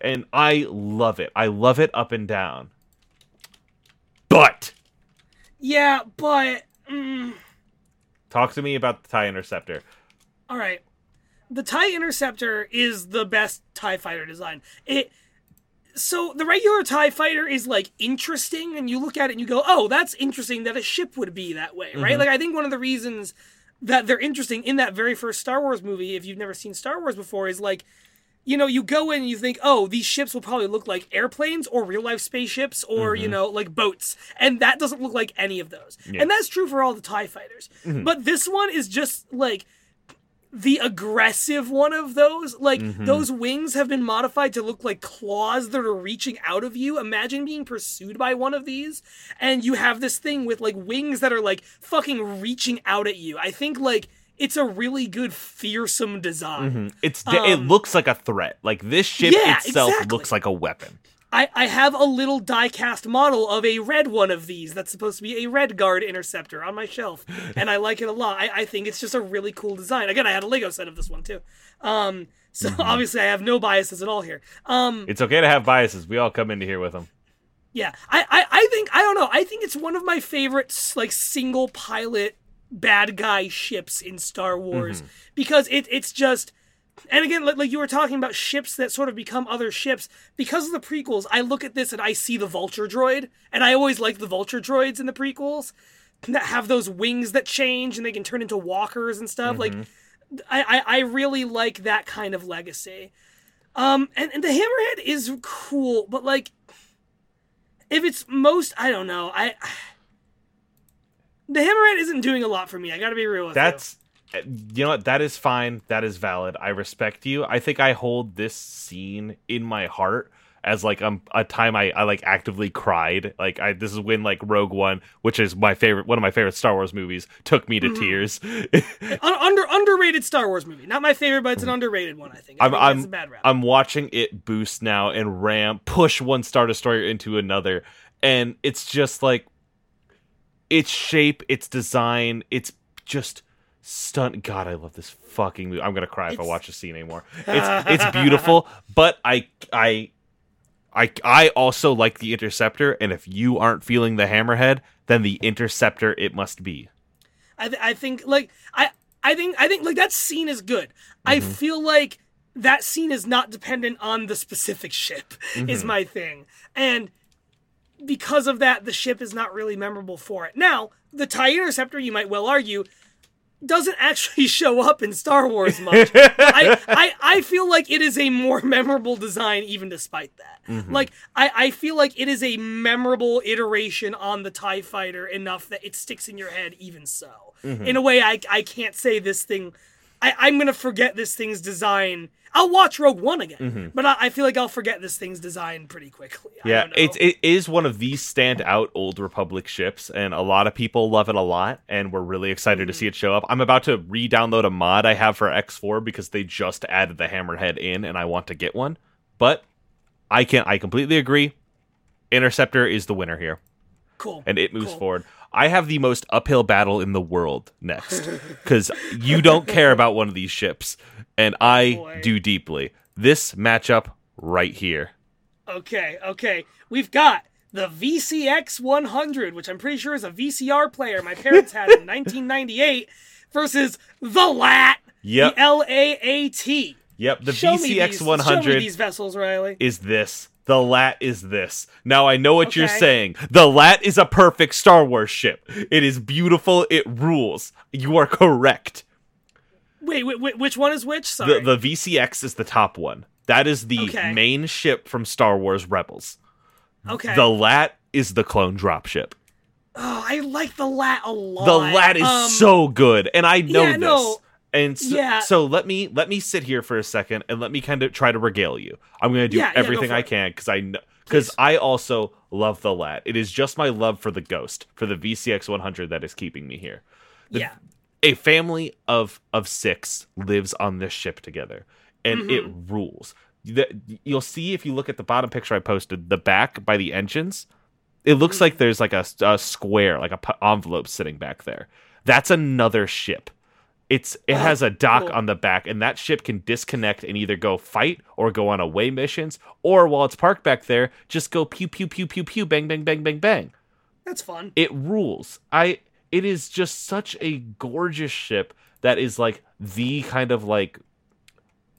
and I love it. I love it up and down. But yeah, but mm, talk to me about the Tie Interceptor. all right. The TIE Interceptor is the best TIE fighter design. It so the regular TIE fighter is like interesting and you look at it and you go, "Oh, that's interesting that a ship would be that way." Right? Mm-hmm. Like I think one of the reasons that they're interesting in that very first Star Wars movie, if you've never seen Star Wars before, is like you know, you go in and you think, oh, these ships will probably look like airplanes or real life spaceships or, you mm-hmm. know, like boats. And that doesn't look like any of those. Yeah. And that's true for all the TIE fighters. Mm-hmm. But this one is just like the aggressive one of those. Like, those wings have been modified to look like claws that are reaching out of you. Imagine being pursued by one of these, and you have this thing with like wings that are like fucking reaching out at you. I think, like, it's a really good, fearsome design. It's de- it looks like a threat. Like this ship Um, Yeah, itself exactly. looks like a weapon. I, I have a little die-cast model of a red one of these that's supposed to be a red guard interceptor on my shelf, and I like it a lot. I, I think it's just a really cool design. Again, I had a Lego set of this one too. Um, so Mm-hmm. obviously I have no biases at all here. Um, It's okay to have biases. We all come into here with them. yeah, I, I, I think I don't know. I think it's one of my favorite like single pilot bad guy ships in Star Wars because it it's just and again, like, like you were talking about ships that sort of become other ships. Because of the prequels, I look at this and I see the Vulture droid, and I always like the Vulture droids in the prequels that have those wings that change and they can turn into walkers and stuff. Like, I, I I really like that kind of legacy. Um, and, and the Hammerhead is cool, but like, if it's most, I don't know, I. *sighs* The Hammerhead isn't doing a lot for me. I got to be real with you. That's you know what that is fine. That is valid. I respect you. I think I hold this scene in my heart as like um, a time I, I like actively cried. Like I this is when like Rogue One, which is my favorite one of my favorite Star Wars movies, took me to Mm-hmm. tears. *laughs* Un- under underrated Star Wars movie. Not my favorite, but it's an underrated one. I think. I I'm think I'm a bad rap. I'm watching it boost now and ram push one Star Destroyer into another, and it's just like its shape, its design, it's just stunt. God, I love this fucking movie. I'm gonna cry if I watch the scene anymore. It's it's *laughs* beautiful, but I I. I, I also like the interceptor, and if you aren't feeling the hammerhead, then the interceptor it must be. I, th- I think like I I think I think like that scene is good. I Mm-hmm. feel like that scene is not dependent on the specific ship *laughs* is Mm-hmm. my thing. And because of that the ship is not really memorable for it. Now, the TIE interceptor you might well argue doesn't actually *laughs* show up in Star Wars *laughs* much. I, I I feel like it is a more memorable design even despite that. Mm-hmm. Like I, I feel like it is a memorable iteration on the TIE fighter enough that it sticks in your head even so. Mm-hmm. In a way I I can't say this thing I, I'm gonna forget this thing's design. I'll watch Rogue One again, but I, I feel like I'll forget this thing's design pretty quickly. *laughs* Yeah, it's it is one of these standout old Republic ships, and a lot of people love it a lot, and we're really excited to see Mm-hmm. it show up. I'm about to re-download a mod I have for X4 because they just added the Hammerhead in, and I want to get one. But I can I completely agree. Interceptor is the winner here, cool. and it moves Cool. forward. I have the most uphill battle in the world next because you don't care about one of these ships, and I oh, boy. do deeply. This matchup right here. Okay, okay. We've got the VCX 100, which I'm pretty sure is a VCR player my parents had in *laughs* 1998, versus the LAT, Yep. the LAAT. Yep, the Show VCX these- Show 100 me these vessels, Riley. is this. The lat is this. Now I know what you're saying. The lat is a perfect Star Wars ship. It is beautiful. It rules. You are correct. Wait, wait, wait, which one is which? Sorry. The the VCX is the top one. That is the Okay. main ship from Star Wars Rebels. okay. The lat is the clone dropship. oh, I like the LAT a lot. The lat is Um, so good, and I know yeah, this. no. And so, Yeah. so let me let me sit here for a second and let me kind of try to regale you. I'm going to do Yeah, yeah, everything for I can because I know because I also love the lat. It is just my love for the ghost for the VCX 100 that is keeping me here. the- Yeah. A family of of six lives on this ship together, and Mm-hmm. it rules. The, you'll see if you look at the bottom picture I posted, the back by the engines. It looks Mm-hmm. like there's like a, a square, like a envelope sitting back there. That's another ship. It's it Oh, has a dock cool. on the back, and that ship can disconnect and either go fight or go on away missions, or while it's parked back there, just go pew pew pew pew pew bang bang bang bang bang. That's fun. It rules. I it is just such a gorgeous ship that is like the kind of like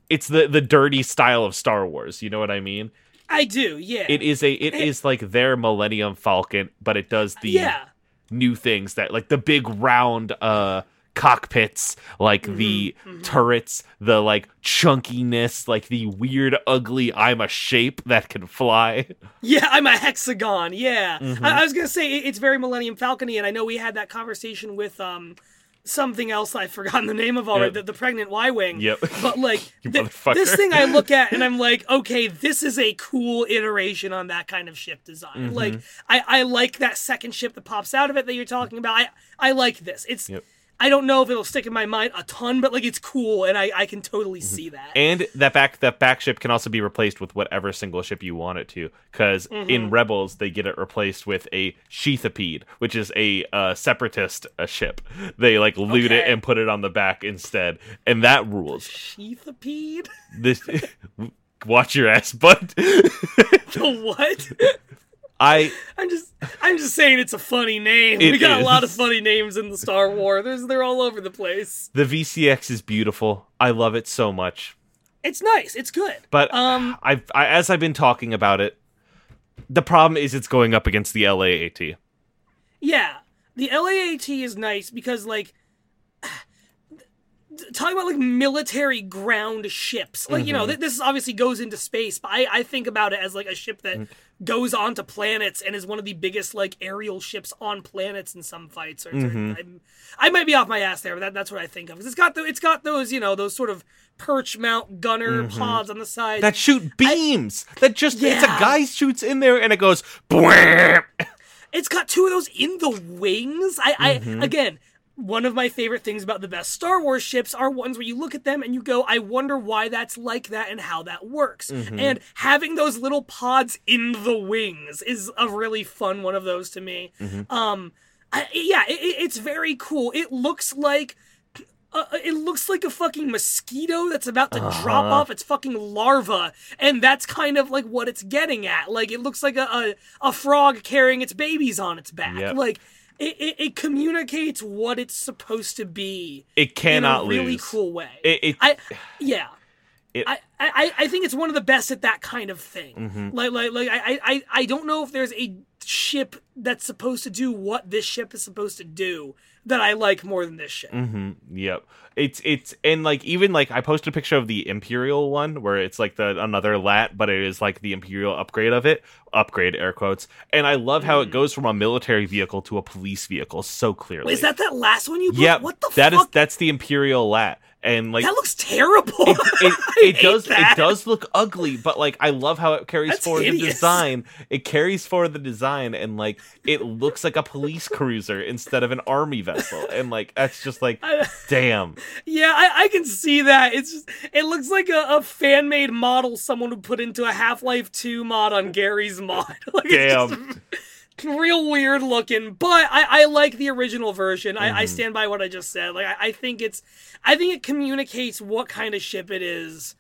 it's the the dirty style of Star Wars. You know what I mean? I do, yeah. It is a it is like their Millennium Falcon, but it does the yeah. new things that like the big round uh cockpits like the turrets the like chunkiness like the weird ugly i'm a shape that can fly *laughs* Yeah, I'm a hexagon. Yeah, Mm-hmm. I, I was gonna say it- it's very Millennium Falcony, and I know we had that conversation with um something else I've *laughs* forgotten the name of already, Yep. the, the pregnant Y wing. Yep. But like *laughs* th- this thing, I look at and I'm like, okay, this is a cool iteration on that kind of ship design. Mm-hmm. Like I I like that second ship that pops out of it that you're talking about. I I like this. It's. Yep. I don't know if it'll stick in my mind a ton, but like it's cool, and I, I can totally see that. Mm-hmm. and that back that back ship can also be replaced with whatever single ship you want it to because Mm-hmm. in rebels they get it replaced with a sheathipede which is a uh, separatist uh, ship they like loot it and put it on the back instead and that rules Sheathipede? this *laughs* watch your ass bud *laughs* the what? *laughs* i I'm just I'm just saying it's a funny name. We got a lot of funny names in the Star Wars. There's they're all over the place. The VCX is beautiful. I love it so much. It's nice. It's good. But Um, I've I, as I've been talking about it, the problem is it's going up against the LAAT. Yeah, the LAAT is nice because like *sighs* talking about like military ground ships like you know th- this obviously goes into space but I, I think about it as like a ship that goes onto planets and is one of the biggest like aerial ships on planets in some fights or, mm-hmm. I'm, i might be off my ass there but that, that's what i think of 'Cause it's got the, it's got those you know those sort of perch mount gunner mm-hmm. pods on the side That shoot beams. that just it's a guy shoots in there and it goes. *laughs* Bwam! It's got two of those in the wings. I, I mm-hmm. again, one of my favorite things about the best Star Wars ships are ones where you look at them and you go, I wonder why that's like that and how that works. And having those little pods in the wings is a really fun one of those to me. Um, I, yeah, it, it- it's very cool. It looks like. *clears throat* Uh, it looks like a fucking mosquito that's about to drop off its fucking larva, and that's kind of like what it's getting at. Like it looks like a a, a frog carrying its babies on its back. Yep. Like it, it, it communicates what it's supposed to be It cannot in a really lose. cool way. It, it, I yeah. It- I, I, I think it's one of the best at that kind of thing. Mm-hmm. Like like like I, I I don't know if there's a ship that's supposed to do what this ship is supposed to do that I like more than this ship. Mm-hmm. Yep. It's it's and like even like I posted a picture of the Imperial one where it's like the another lat, but it is like the Imperial upgrade of it. Upgrade air quotes. And I love how it goes from a military vehicle to a police vehicle so clearly. Wait, is that that last one you put? yeah, What the that is fuck? that's the Imperial lat. And like that looks terrible. it, *laughs* it, it does that. it does look ugly but like i love how it carries That's forward the design it carries forward the design and like it looks like a police cruiser instead of an army vessel and like that's just like *laughs* damn Yeah, I, I can see that. It's just, it looks like a, a fan made model someone would put into a Half Life 2 mod on Garry's mod. *laughs* like, it's damn just real weird looking, but I, I like the original version. I, Mm-hmm. I stand by what I just said. Like I, I think it's I think it communicates what kind of ship it is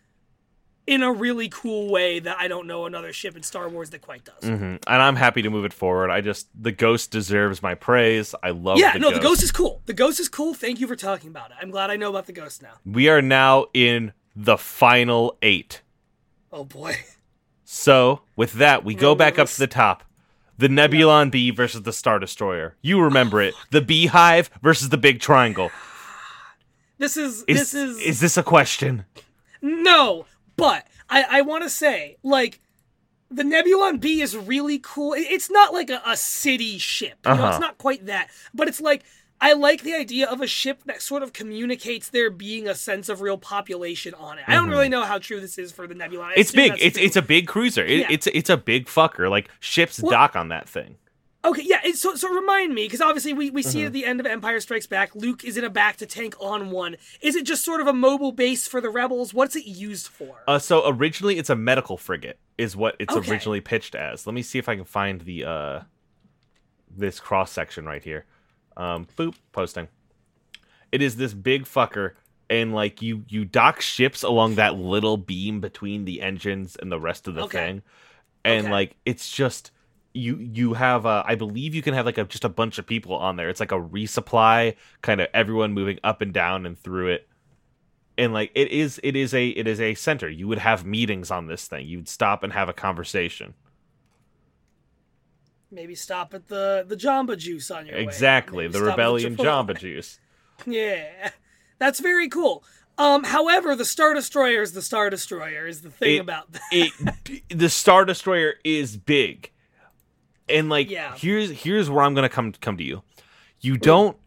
in a really cool way that I don't know another ship in Star Wars that quite does. Mhm. and i'm happy to move it forward i just the ghost deserves my praise i love it. Yeah, the no, ghost. the ghost is cool. The ghost is cool. Thank you for talking about it. I'm glad I know about the ghost now. we are now in the final eight Oh boy. So, with that, we go back up to the top. The Nebulon B versus the Star Destroyer. You remember it. The Beehive versus the Big Triangle. This is, Is, this is is this a question? No, but I, I want to say, like, the Nebulon B is really cool. It's not like a, a city ship. You know, Uh-huh. it's not quite that. But it's like, I like the idea of a ship that sort of communicates there being a sense of real population on it. I don't really know how true this is for the Nebula. I Mm-hmm. It's big. It's true. it's a big cruiser. It, Yeah. It's it's a big fucker. Like ships dock on that thing. Okay, yeah. It's, so, so remind me, because obviously we, we Uh-huh. see at the end of Empire Strikes Back, Luke is in a bacta tank on one. Is it just sort of a mobile base for the rebels? What's it used for? Uh, so originally it's a medical frigate, is what it's Okay. originally pitched as. Let me see if I can find the uh this cross section right here. Um, boop, posting. It is this big fucker, and like you you dock ships along that little beam between the engines and the rest of the Okay. thing, and Okay. like it's just you you have uh, I believe you can have like a just a bunch of people on there. It's like a resupply, kind of everyone moving up and down and through it and like it is it is a it is a center you would have meetings on this thing you'd stop and have a conversation Maybe stop at the the Jamba Juice on your way. exactly the rebellion jamba juice *laughs* Yeah, that's very cool. Um, however, the Star Destroyer is the Star Destroyer is the thing It- about that. it *laughs* the star destroyer is big and like Yeah. here's here's where i'm gonna come come to you you don't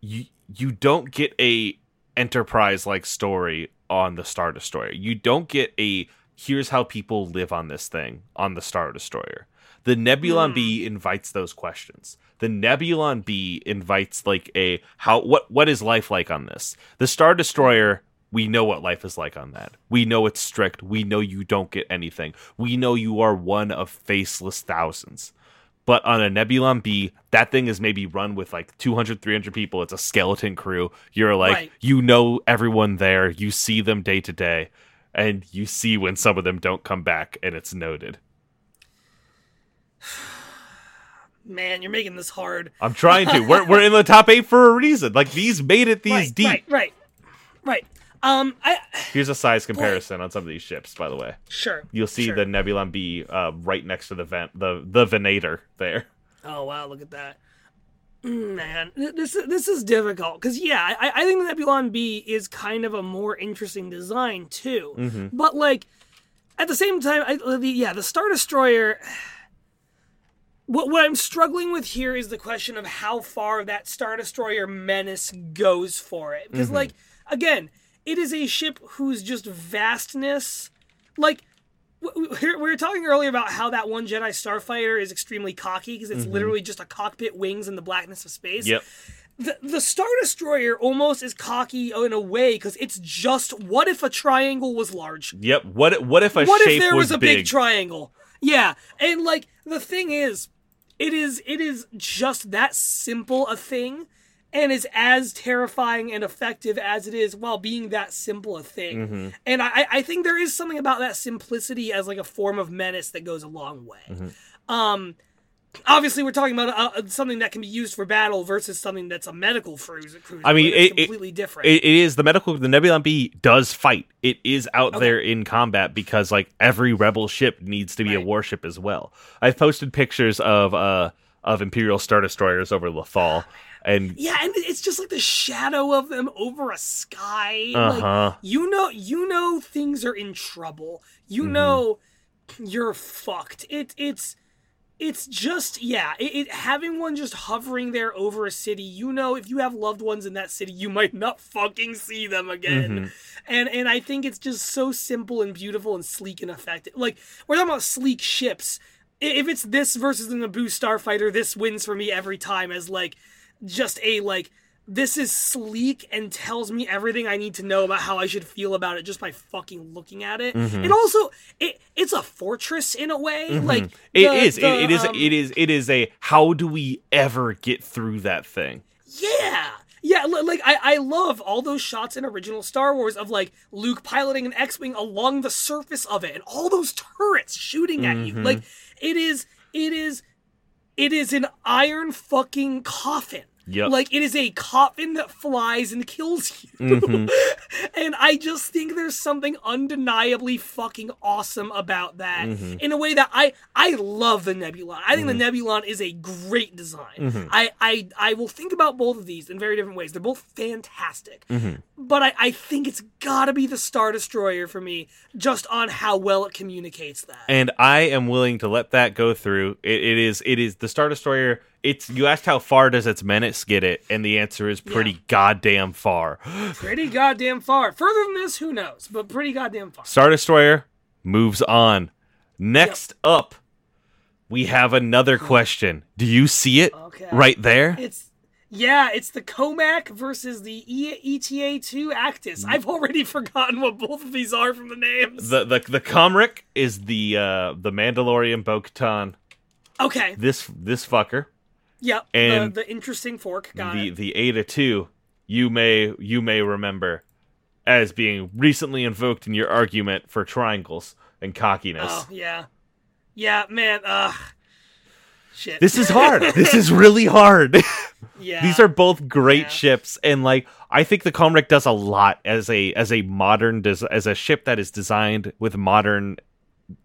you you don't get a enterprise like story on the star destroyer you don't get a here's how people live on this thing on the star destroyer the nebulon b hmm. invites those questions the nebulon b invites like a how what what is life like on this the star destroyer we know what life is like on that. We know it's strict. We know you don't get anything. We know you are one of faceless thousands. But on a Nebulon B, that thing is maybe run with like 200, 300 people. It's a skeleton crew. You're like, Right. you know everyone there. You see them day to day. And you see when some of them don't come back, and it's noted. *sighs* Man, you're making this hard. I'm trying to. We're, we're in the top eight for a reason. Like, these made it these right, deep. right, right, right. Um, I Here's a size *sighs* comparison on some of these ships, by the way. sure. You'll see sure. the Nebulon B uh, right next to the vent, the the Venator there. Oh wow, look at that. Mm, Man, this is- this is difficult because yeah, I, I think the Nebulon B is kind of a more interesting design too. Mm-hmm. But like at the same time, I, the, yeah, the Star Destroyer. What what I'm struggling with here is the question of how far that Star Destroyer menace goes for it. Because mm-hmm. like again, it is a ship whose just vastness, like we were talking earlier about how that one Jedi starfighter is extremely cocky because it's mm-hmm. literally just a cockpit, wings, in the blackness of space. Yep. The, the Star Destroyer almost is cocky in a way because it's just what if a triangle was large? Yep. What what if a what if there was, a big? big triangle? Yeah, and like the thing is, it is it is just that simple a thing, and is as terrifying and effective as it is while being that simple a thing. Mm-hmm. And I I think there is something about that simplicity as like a form of menace that goes a long way. Mm-hmm. Um. Obviously, we're talking about uh, something that can be used for battle versus something that's a medical cruiser. I mean, it's it- it- completely different. It, it is the medical. The Nebulon B does fight. It is out there in combat because like every rebel ship needs to be a warship as well. I've posted pictures of uh of Imperial Star Destroyers over Lothal, *sighs* and Yeah, and it's just like the shadow of them over a sky. Uh-huh. Like you know you know things are in trouble. You Mm-hmm. know you're fucked. It it's it's just yeah, it, it having one just hovering there over a city, you know if you have loved ones in that city, you might *laughs* not fucking see them again. Mm-hmm. And and I think it's just so simple and beautiful and sleek and effective. Like we're talking about sleek ships. If it's this versus the Naboo Starfighter, this wins for me every time as like just a like this is sleek and tells me everything I need to know about how I should feel about it just by fucking looking at it. Mm-hmm. It also it it's a fortress in a way. Like it the- is. the, it, it is. um, it is. It is a. How do we ever get through that thing? Yeah. Yeah, like I, I love all those shots in original Star Wars of like Luke piloting an X-wing along the surface of it and all those turrets shooting at you. Mm-hmm. Like it is it is it is an iron fucking coffin. Yep. Like it is a coffin that flies and kills you. Mm-hmm. *laughs* and I just think there's something undeniably fucking awesome about that Mm-hmm. in a way that I I love the Nebulon. I think the Nebulon is a great design. Mm-hmm. I, I I will think about both of these in very different ways. They're both fantastic. Mm-hmm. But I, I think it's gotta be the Star Destroyer for me, just on how well it communicates that. and I am willing to let that go through. It, it is it is the Star Destroyer. It's you asked how far does its menace get it, and the answer is pretty Yeah. goddamn far. *gasps* pretty goddamn far. Further than this, who knows? But pretty goddamn far. Star Destroyer moves on. Next up, we have another question. Do you see it Okay. right there? It's yeah, it's the Kom'rk versus the e- ETA two Actis. I've already *laughs* forgotten what both of these are from the names. The the the Kom'rk is the uh the Mandalorian Bo-Katan. okay, This this fucker. Yep. and the, the interesting fork. Got the it. the Eta 2 you may you may remember as being recently invoked in your argument for triangles and cockiness. Oh yeah, yeah, man. Ugh. Shit. This is hard. *laughs* this is really hard. *laughs* yeah. These are both great Yeah. ships and like I think the Kom'rk does a lot as a as a modern des- as a ship that is designed with modern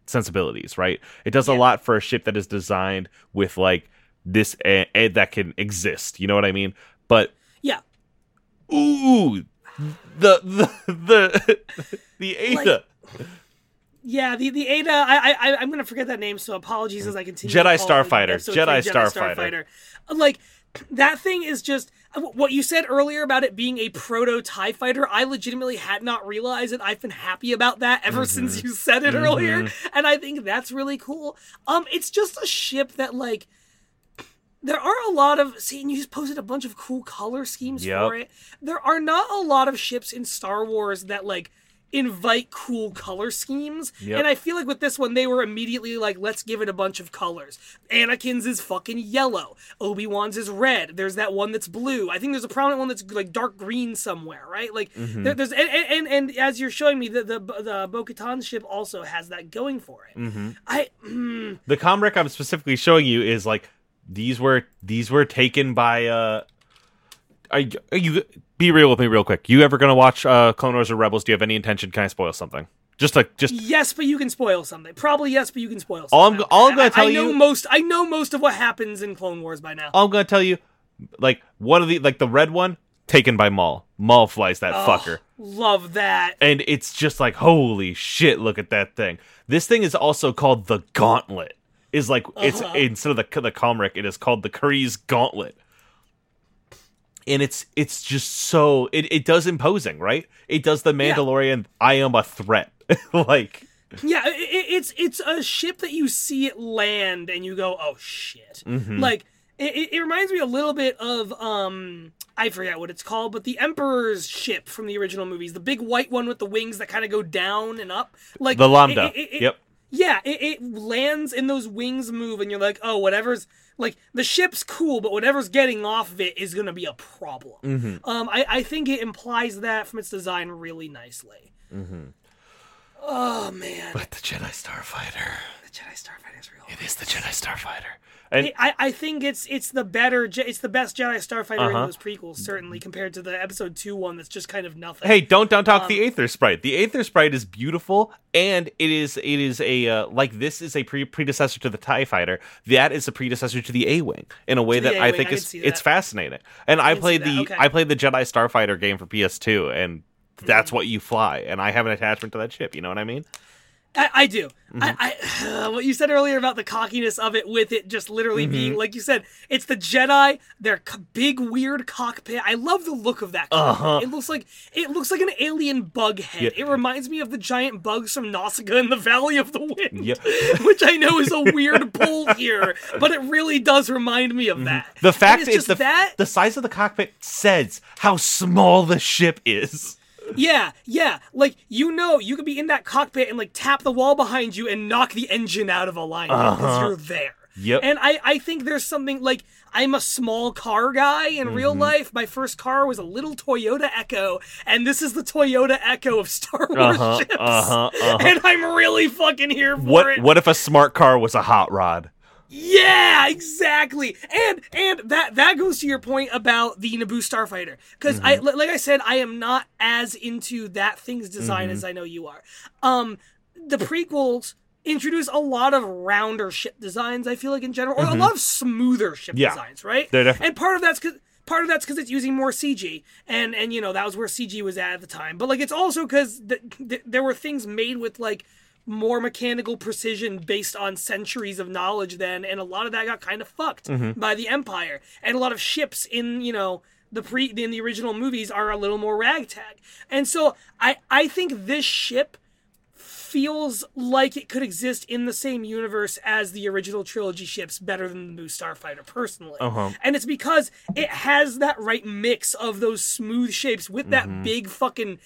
sensibilities, right? It does a lot for a ship that is designed with like this eh, eh, that can exist. You know what I mean? But yeah. ooh, the the the *laughs* the Eta. Yeah, the the Eta. I I I'm gonna forget that name, so apologies as I continue. Jedi Starfighter. episode Jedi three, Starfighter. Like that thing is just what you said earlier about it being a proto Tie Fighter. I legitimately had not realized it. I've been happy about that ever Mm-hmm. since you said it earlier, and I think that's really cool. Um, it's just a ship that like. There are a lot of see, and you just posted a bunch of cool color schemes Yep. for it. There are not a lot of ships in Star Wars that like invite cool color schemes. Yep. And I feel like with this one, they were immediately like, let's give it a bunch of colors. Anakin's is fucking yellow. Obi Wan's is red. There's that one that's blue. I think there's a prominent one that's like dark green somewhere, right? Like Mm-hmm. there, there's and, and and as you're showing me, the the the Bo-Katan ship also has that going for it. Mm-hmm. I mm, The Kom'rk I'm specifically showing you is like these were these were taken by uh are you, are you be real with me real quick? You ever gonna watch uh, Clone Wars or Rebels? Do you have any intention? Can I spoil something? Just like just Yes, but you can spoil something. Probably yes, but you can spoil something. All I'm- all I'm gonna I- tell I know you- most. I know most of what happens in Clone Wars by now. I'm gonna tell you, like one of the like the red one taken by Maul. Maul flies that Oh, fucker. Love that. and it's just like holy shit look at that thing this thing is also called the gauntlet is like it's Uh-huh. instead of the the Kom'rk it is called the Kryze gauntlet and it's it's just so it, it does imposing right it does the Yeah. mandalorian i am a threat *laughs* like Yeah, i i- it's it's a ship that you see it land and you go, oh shit. Mhm. Like it, it- it reminds me a little bit of um I forget what it's called, but the Emperor's ship from the original movies, the big white one with the wings that kind of go down and up, like the lambda it- it- it- yep Yeah, it, it lands and those wings move, and you're like, oh, whatever's like the ship's cool, but whatever's getting off of it is gonna be a problem. mm-hmm. Um, I, I think it implies that from its design really nicely. Mm-hmm. Oh man, but the jedi starfighter the Jedi Starfighter is real. it is the jedi starfighter and It- I, I think it's it's the better Je- it's the best Jedi Starfighter in Uh-huh. those prequels certainly compared to the Episode Two one that's just kind of nothing. Hey, don't down talk Um, the Aether sprite. The Aether sprite is beautiful, and it is it is a uh, like this is a pre- predecessor to the Tie Fighter. That is a predecessor to the A Wing in a way that I A-Wing, think I is it's fascinating. And I, did see played the okay. I played the Jedi Starfighter game for PS2, and. That's what you fly. And I have an attachment to that ship. You know what I mean? I, I do. Mm-hmm. I, I *sighs* what you said earlier about the cockiness of it, with it just literally Mm-hmm. being like you said, it's the Jedi, their c- big weird cockpit. I love the look of that. Uh-huh. It looks like it looks like an alien bug head. Yeah. It reminds me of the giant bugs from Nausicaa in the Valley of the Wind, Yep. *laughs* which I know is a weird pull here, but it really does remind me of that. Mm-hmm. The fact is the that the size of the cockpit says how small the ship is. Yeah, yeah. Like you know, you could be in that cockpit and like tap the wall behind you and knock the engine out of alignment because Uh-huh. you're there. Yep. And I, I think there's something like I'm a small car guy in real Mm-hmm. life. My first car was a little Toyota Echo, and this is the Toyota Echo of Star Wars Uh-huh, ships. uh-huh, uh-huh. *laughs* And I'm really fucking here for What it. what if a smart car was a hot rod? Yeah, exactly. And and that that goes to your point about the Naboo starfighter because I Mm-hmm. li- like I said I am not as into that thing's design Mm-hmm. as I know you are. Um the prequels introduce a lot of rounder ship designs I feel like in general or a lot of smoother ship Mm-hmm. Yeah. designs, right? They're definitely- and part of that's cuz Part of that's because it's using more CG, and and you know that was where CG was at at the time. But like it's also because th- th- there were things made with like more mechanical precision based on centuries of knowledge then and a lot of that got kind of fucked by the empire. And a lot of ships in you know the pre in the original movies are a little more ragtag. And so i i think this ship feels like it could exist in the same universe as the original trilogy ships better than the new starfighter personally. Uh-huh. and it's because it has that right mix of those smooth shapes with that big fucking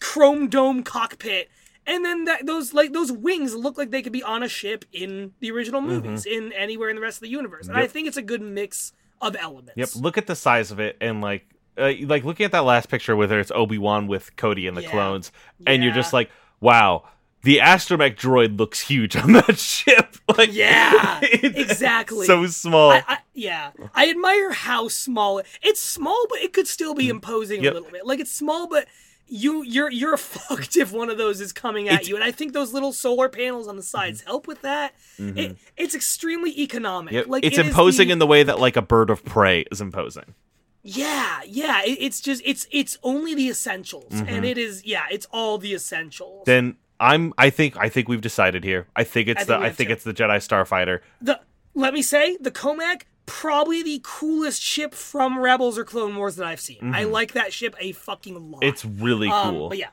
chrome dome cockpit and then that those like those wings look like they could be on a ship in the original movies in anywhere in the rest of the universe and i think it's a good mix of elements Yep. Look at the size of it, and like, uh, like looking at that last picture, whether it's Obi Wan with Cody and the Yeah. clones, and you're just like, wow, the astromech droid looks huge on *laughs* that ship. *laughs* Like, Yeah, *laughs* exactly. So small. I, I, yeah, I admire how small it, it's small, but it could still be imposing Mm. Yep. a little bit. Like it's small, but you you're you're *laughs* fucked if one of those is coming at It's- Mm-hmm. you. And I think those little solar panels on the sides help with that. It, it's extremely economic. Like it's it imposing the- in the way that like a bird of prey is imposing. Yeah, yeah. It, it's just it's it's only the essentials, Mm-hmm. and it is yeah, it's all the essentials. Then I'm. I think. I think we've decided here. I think it's I the. think I think too. it's the Jedi Starfighter. the let me say the Kom'rk probably the coolest ship from Rebels or Clone Wars that I've seen. I like that ship a fucking lot. Mm-hmm. It's really Um, cool. but yeah,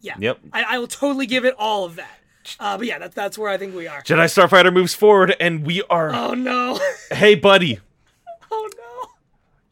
yeah. Yep. I, I will totally give it all of that. Uh, but yeah, that's that's where I think we are. Jedi Starfighter moves forward, and we are. Oh no! *laughs* hey, buddy. oh no!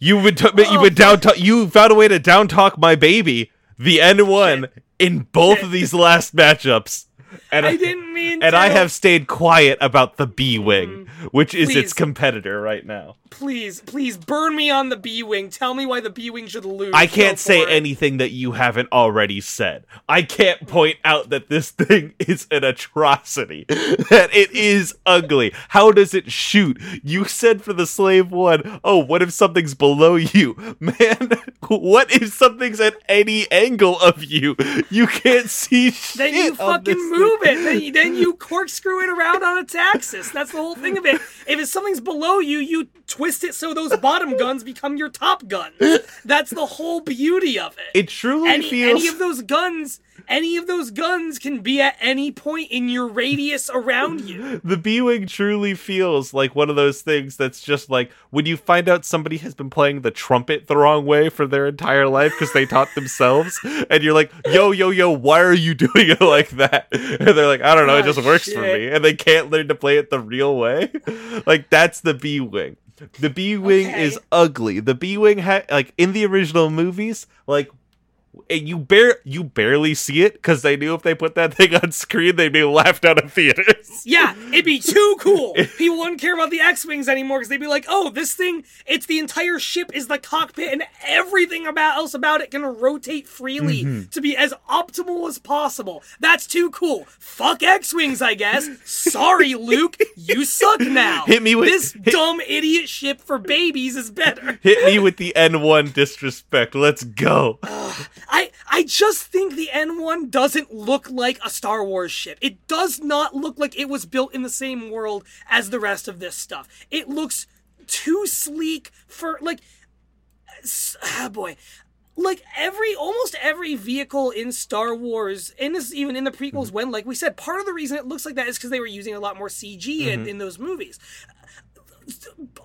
You would t- you Oh, would down talk. You found a way to down talk my baby, the N one, in both of these last matchups. And I didn't mean to- and to. I have stayed quiet about the B wing, which is its Mm. Competitor right now. Please, please burn me on the B wing. Tell me why the B wing should lose. I can't say it. anything that you haven't already said. I can't point out that this thing *laughs* is an atrocity, *laughs* that it is ugly. How does it shoot? You said for the slave one, oh, what if something's below you? *laughs* Man, what if something's at any angle of you? You can't see shit. Then you on fucking this move it. Then *laughs* you, then you corkscrew it around on its axis. That's the whole thing of it. If it's something's below you, you twist it so those bottom guns become your top guns. That's the whole beauty of it. It truly any, feels. any of those guns, any of those guns can be at any point in your radius around you. *laughs* the B Wing truly feels like one of those things that's just like when you find out somebody has been playing the trumpet the wrong way for their entire life because they taught themselves, *laughs* and you're like, yo, yo, yo, why are you *laughs* doing it like that? And they're like, I don't know, it Oh, just works for me. And they can't learn to play it the real way. like, that's the B Wing. The B Wing Okay. is ugly. The B Wing, ha- like, in the original movies, like, you bare you barely see it because they knew if they put that thing on screen, they'd be laughed out of theaters. *laughs* Yeah, it'd be too cool. *laughs* People wouldn't care about the X-wings anymore because they'd be like, "Oh, this thing, it's the entire ship is the cockpit, and everything about else about it can rotate freely Mm-hmm. to be as optimal as possible." That's too cool. Fuck X-wings, I guess. Sorry, *laughs* Luke, you suck now. Hit me with- this hit- dumb idiot ship for babies is better. Hit me with the N1 disrespect. Let's go. I I just think the N1 doesn't look like a Star Wars ship. It does not look like it was built in the same world as the rest of this stuff. It looks too sleek for like ah boy. Like every almost every vehicle in Star Wars, and this even in the prequels, when like we said, part of the reason it looks like that is because they were using a lot more CG in, in those movies.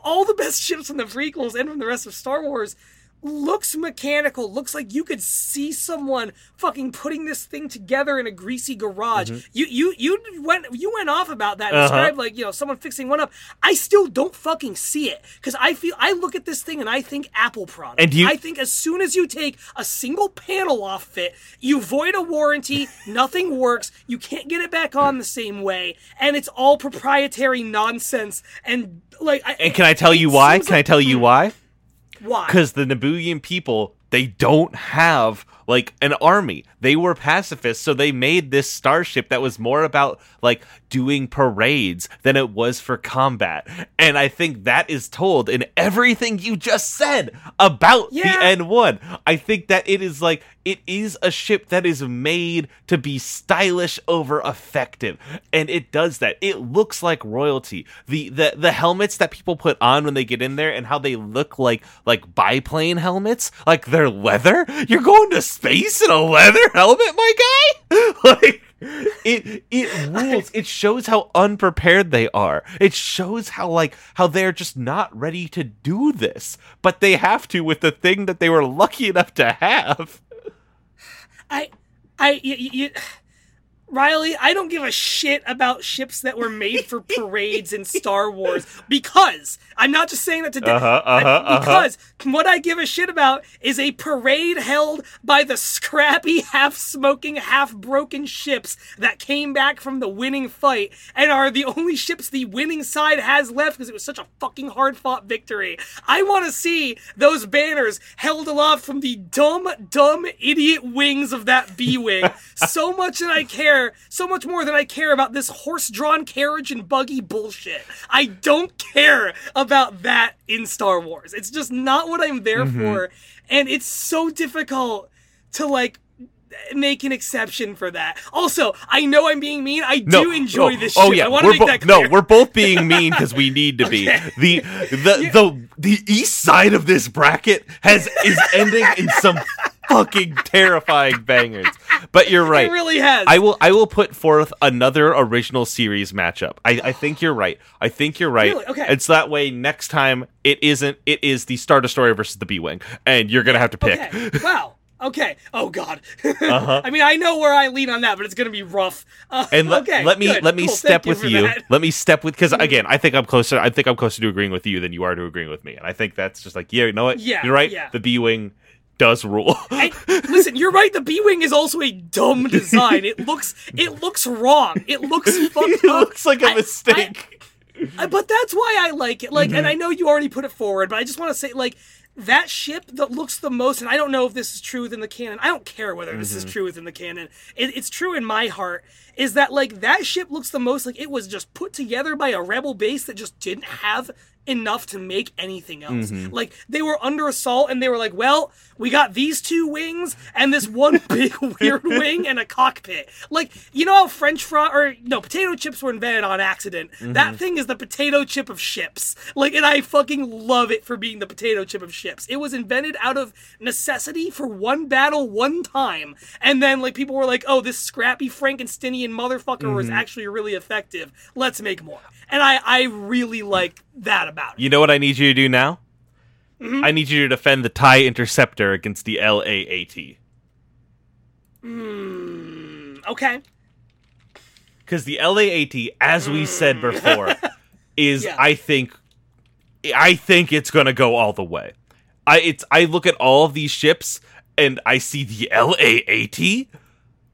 All the best ships from the prequels and from the rest of Star Wars looks mechanical looks like you could see someone fucking putting this thing together in a greasy garage you you you went you went off about that and Mm-hmm. Uh-huh. described like you know someone fixing one up i still don't fucking see it because i feel i look at this thing and i think apple product And you- i think as soon as you take a single panel off it you void a warranty *laughs* nothing works you can't get it back on the same way and it's all proprietary nonsense and like I, And can I tell you why? Can I tell you why? Why? Because the Nabooian people, they don't have like an army. They were pacifists, so they made this starship that was more about like doing parades than it was for combat. And I think that is told in everything you just said about Yeah. the N1. I think that it is like it is a ship that is made to be stylish over effective. And it does that. It looks like royalty. The the the helmets that people put on when they get in there and how they look like like biplane helmets, like they're leather. You're going to space in a leather helmet, my guy? *laughs* like it it *laughs* rules. It shows how unprepared they are. It shows how like how they're just not ready to do this, but they have to with the thing that they were lucky enough to have. I, I, you, you, Riley, I don't give a shit about ships that were made for parades in Star Wars because I'm not just saying that to Uh-huh, uh-huh, uh-huh. because what I give a shit about is a parade held by the scrappy, half smoking, half broken ships that came back from the winning fight and are the only ships the winning side has left because it was such a fucking hard fought victory. I want to see those banners held aloft from the dumb, dumb, idiot wings of that B Wing *laughs* so much that I care, so much more than I care about this horse drawn carriage and buggy bullshit. I don't care about that in Star Wars. It's just not what I'm there Mm-hmm. for. And it's so difficult to like make an exception for that. Also, I know I'm being mean. I No, do enjoy oh, this Oh yeah, I want to we're make bo- no, we're both being *laughs* mean because we need to be. Okay. The the the the east side of this bracket has is ending in some fucking terrifying bangers. But you're right. It really has. I will I will put forth another original series matchup. I, I think you're right. I think you're right. Really? Okay. It's that way next time it isn't it is the Star Destroyer versus the B Wing. And you're gonna have to pick. Okay. *laughs* Wow. Okay. Oh God. *laughs* Uh-huh. I mean, I know where I lean on that, but it's gonna be rough. Uh, And let, okay, let me good, let me cool, step you with for you. Let me step with because *laughs* again, I think I'm closer. I think I'm closer to agreeing with you than you are to agreeing with me. And I think that's just like yeah, you know what? Yeah, you're right. yeah. The B wing does rule. *laughs* And, listen, you're right. The B wing is also a dumb design. It looks it looks wrong. It looks *laughs* fucked it up. looks like a I- mistake. Uh, but that's why I like it. Like, and Mm-hmm. I know you already put it forward, but I just want to say, like, that ship that looks the most, and I don't know if this is true within the canon. I don't care whether this Mm-hmm. is true within the canon. It, it's true in my heart. Is that like that ship looks the most like it was just put together by a rebel base that just didn't have enough to make anything else. Mm-hmm. Like they were under assault and they were like, well, we got these two wings and this one *laughs* big weird wing and a cockpit. Like, you know how French fry or no, potato chips were invented on accident. That thing is the potato chip of ships. Like, and I fucking love it for being the potato chip of ships. It was invented out of necessity for one battle, one time. And then like people were like, oh, this scrappy Frankensteinian motherfucker was actually really effective. Let's make more. And I, I really like that about it. You know what I need you to do now? Mm-hmm. I need you to defend the TIE Interceptor against the LAAT. Okay. Because the LAAT, as we said before, *laughs* is Mm. Yeah. I think I think it's gonna go all the way. I it's I look at all of these ships and I see the LAAT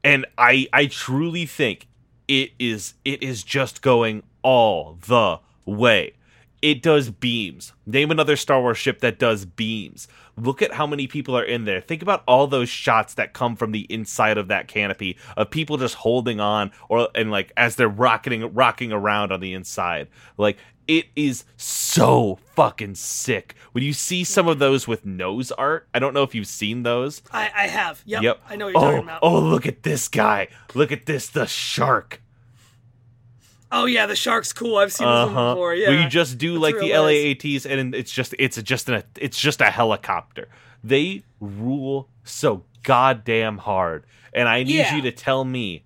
and I I truly think it is it is just going all the way. It does beams. Name another Star Wars ship that does beams. Look at how many people are in there. Think about all those shots that come from the inside of that canopy of people just holding on or and like as they're rocketing rocking around on the inside. Like it is so fucking sick. When you see some of those with nose art, I don't know if you've seen those. I, I have. Yep. Yep. I know what you're oh, talking about. oh, look at this guy. Look at this, the shark. Oh yeah, the shark's cool. I've seen this Uh one before. Yeah. Where you just do That's like the. LAATs, and it's just it's just an it's just a helicopter. They rule so goddamn hard, and I need Yeah. you to tell me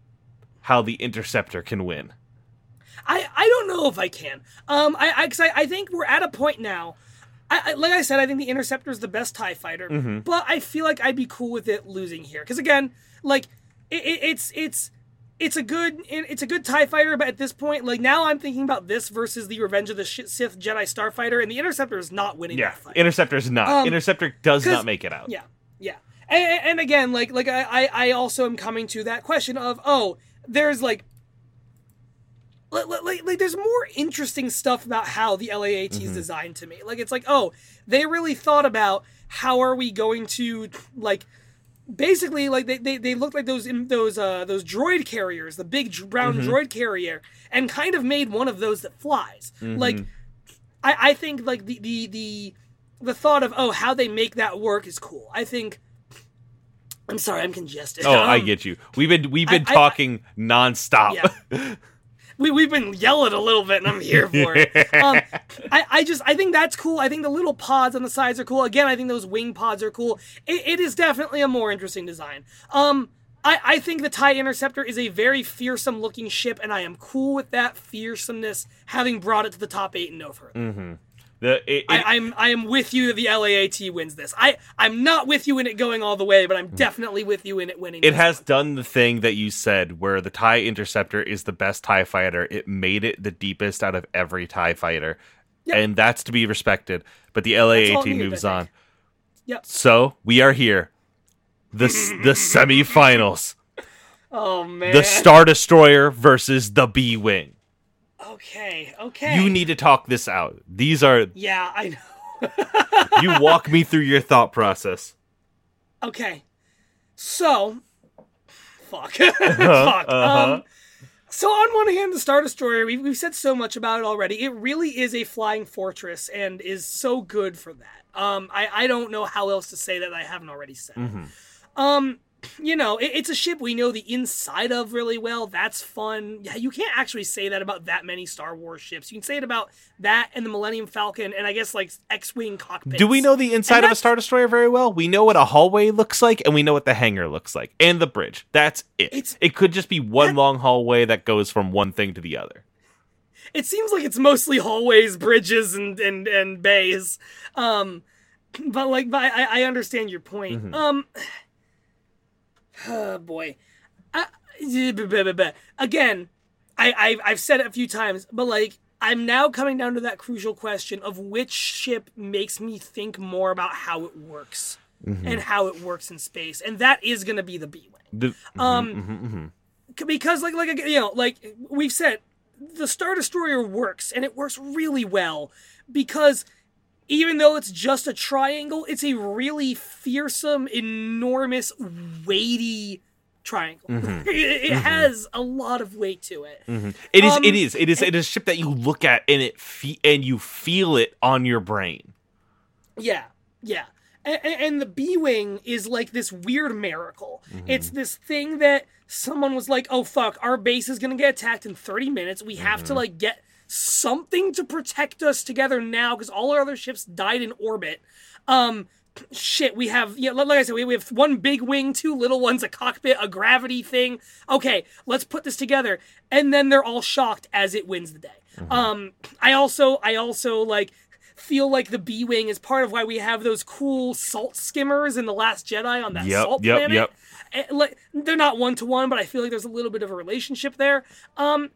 how the interceptor can win. I, I don't know if I can. Um, I I, 'cause I I think we're at a point now. I, I like I said, I think the interceptor is the best Tie fighter, Mm-hmm. but I feel like I'd be cool with it losing here because again, like it, it, it's it's it's a good it's a good Tie fighter, but at this point, like now I'm thinking about this versus the Revenge of the Sith Jedi Starfighter, and the interceptor is not winning Yeah, that fight. interceptor's not. Um, Interceptor does not make it out. Yeah, yeah, and, and again, like like I, I I also am coming to that question of oh, there's like. Like, like, like there's more interesting stuff about how the LAAT Mm-hmm. is designed to me. Like it's like, oh, they really thought about how are we going to like basically like they, they, they looked like those those uh those droid carriers, the big brown Mm-hmm. droid carrier, and kind of made one of those that flies. Mm-hmm. Like I, I think like the, the the the thought of oh how they make that work is cool. I think I'm sorry, I'm congested. Oh, I Um, get you. We've been we've been I- I- talking nonstop. Yeah. *laughs* we we've been yelling a little bit, and I'm here for it. *laughs* Um, I, I just I think that's cool. I think the little pods on the sides are cool. Again, I think those wing pods are cool. It, it is definitely a more interesting design. Um, I, I think the TIE Interceptor is a very fearsome looking ship, and I am cool with that fearsomeness, having brought it to the top eight and no further. The, it, it- I, I'm I am with you that the LAAT wins this. I I'm not with you in it going all the way, but I'm definitely with you in it winning. Hmm. it has one. done the thing that you said where the TIE Interceptor is the best TIE fighter. It made it the deepest out of every TIE fighter. Yep. And that's to be respected. But the LAAT needed, moves on. Yep. So we are here. The *laughs* the semifinals. Oh man. The Star Destroyer versus the B Wing. Okay. Okay. You need to talk this out. These are Yeah, I know. *laughs* you walk me through your thought process. Okay. So, fuck. *laughs* fuck. Um, so on one hand, the Star Destroyer, we've, we've said so much about it already. It really is a flying fortress and is so good for that. Um, I, I don't know how else to say that I haven't already said. Um, you know, it, it's a ship we know the inside of really well. That's fun. Yeah, you can't actually say that about that many Star Wars ships. You can say it about that and the Millennium Falcon and I guess like X-wing cockpits. Do we know the inside of a Star Destroyer very well? We know what a hallway looks like, and we know what the hangar looks like, and the bridge. That's it. It could just be one long hallway that goes from one thing to the other. it seems like it's mostly hallways, bridges, and and and bays. Um, but like, but I, I understand your point. Um, oh boy, uh, again, I I've, I've said it a few times, but like. I'm now coming down to that crucial question of which ship makes me think more about how it works. and how it works in space, and that is going to be the B wing. The- Um, mhm, mhm, mhm. C- because like like you know like we've said the star destroyer works and it works really well because even though it's just a triangle it's a really fearsome enormous weighty triangle Mhm. *laughs* it, it has a lot of weight to it Mhm. It is. Um, it is. It is. It is a ship that you look at and it fe- and you feel it on your brain. Yeah, yeah. And, and the B Wing is like this weird miracle. It's this thing that someone was like, oh, fuck, our base is going to get attacked in 30 minutes. We have to, like, get something to protect us together now because all our other ships died in orbit. Um, shit, we have, yeah, li- like I said, we, we have one big wing, two little ones, a cockpit, a gravity thing. Okay, let's put this together. And then they're all shocked as it wins the day. Um, I also, I also, like, feel like the B wing is part of why we have those cool salt skimmers in the Last Jedi on that Yep, salt yep, planet. yep. Eh, Like they're not one to one, but I feel like there's a little bit of a relationship there. Um,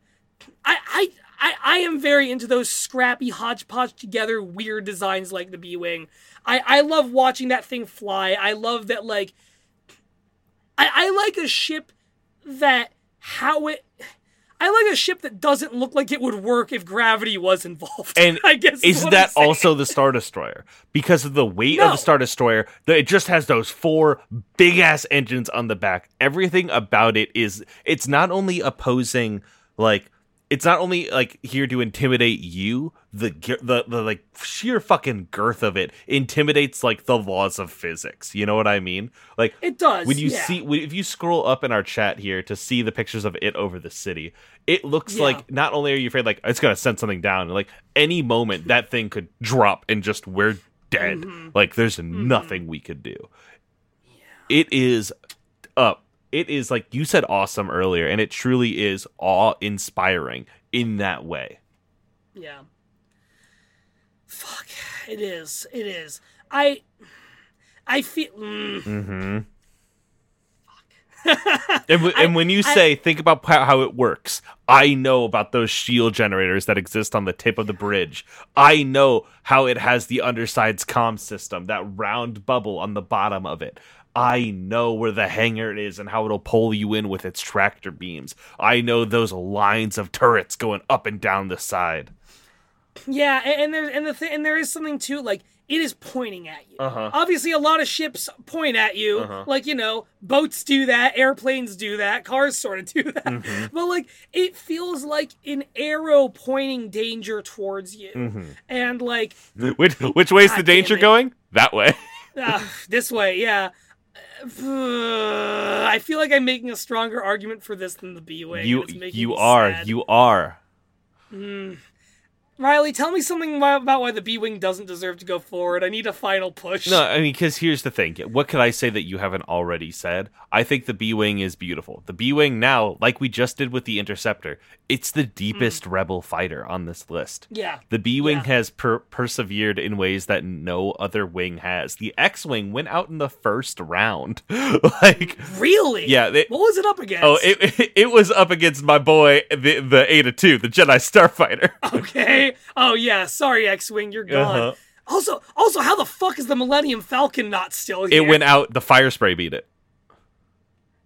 I I. I, I am very into those scrappy hodgepodge together weird designs like the B Wing. I, I love watching that thing fly. I love that like I, I like a ship that how it I like a ship that doesn't look like it would work if gravity was involved. And *laughs* I guess is that also the Star Destroyer? Because of the weight of the Star Destroyer, that it just has those four big ass engines on the back. Everything about it is it's not only opposing like it's not only like here to intimidate you, the the the like sheer fucking girth of it intimidates like the laws of physics. You know what I mean? Like It does. when you yeah. see when, if you scroll up in our chat here to see the pictures of it over the city it looks Yeah. like not only are you afraid like it's gonna send something down like any moment *laughs* that thing could drop and just we're dead Mm-hmm. like there's nothing we could do it is up it is like you said awesome earlier and it truly is awe inspiring in that way Yeah. Fuck. It is. It is. I. I feel. Mm, mm-hmm and, w- *laughs* I- and when you I- say think about how, how it works i know about those shield generators that exist on the tip of the bridge i know how it has the underside's comm system that round bubble on the bottom of it i know where the hangar is and how it'll pull you in with its tractor beams i know those lines of turrets going up and down the side yeah, and, and there and the th- and there is something too like it is pointing at you. Uh-huh. Obviously, a lot of ships point at you. Uh-huh. Like you know, boats do that, airplanes do that, cars sort of do that. Mm-hmm. *laughs* But like, it feels like an arrow pointing danger towards you, Mm-hmm. and like *laughs* which which way's the danger going that way *laughs* Ah, this way, yeah. *sighs* I feel like I'm making a stronger argument for this than the B way. you It's making you are you are hmm. Riley, tell me something about why the B wing doesn't deserve to go forward. I need a final push. No, I mean, because here's the thing. What could I say that you haven't already said? I think the B Wing is beautiful. The B Wing now, like we just did with the Interceptor, it's the deepest mm. rebel fighter on this list. Yeah. The B Wing Yeah. has per- persevered in ways that no other wing has. The X Wing went out in the first round. *laughs* like, Really? Yeah, they- what was it up against? oh, it, *laughs* it was up against my boy, the, the Eta 2, the Jedi Starfighter. okay. Oh yeah. Sorry, X Wing, you're gone. Uh-huh. Also, also, how the fuck is the Millennium Falcon not still here? It went out, the Firespray beat it.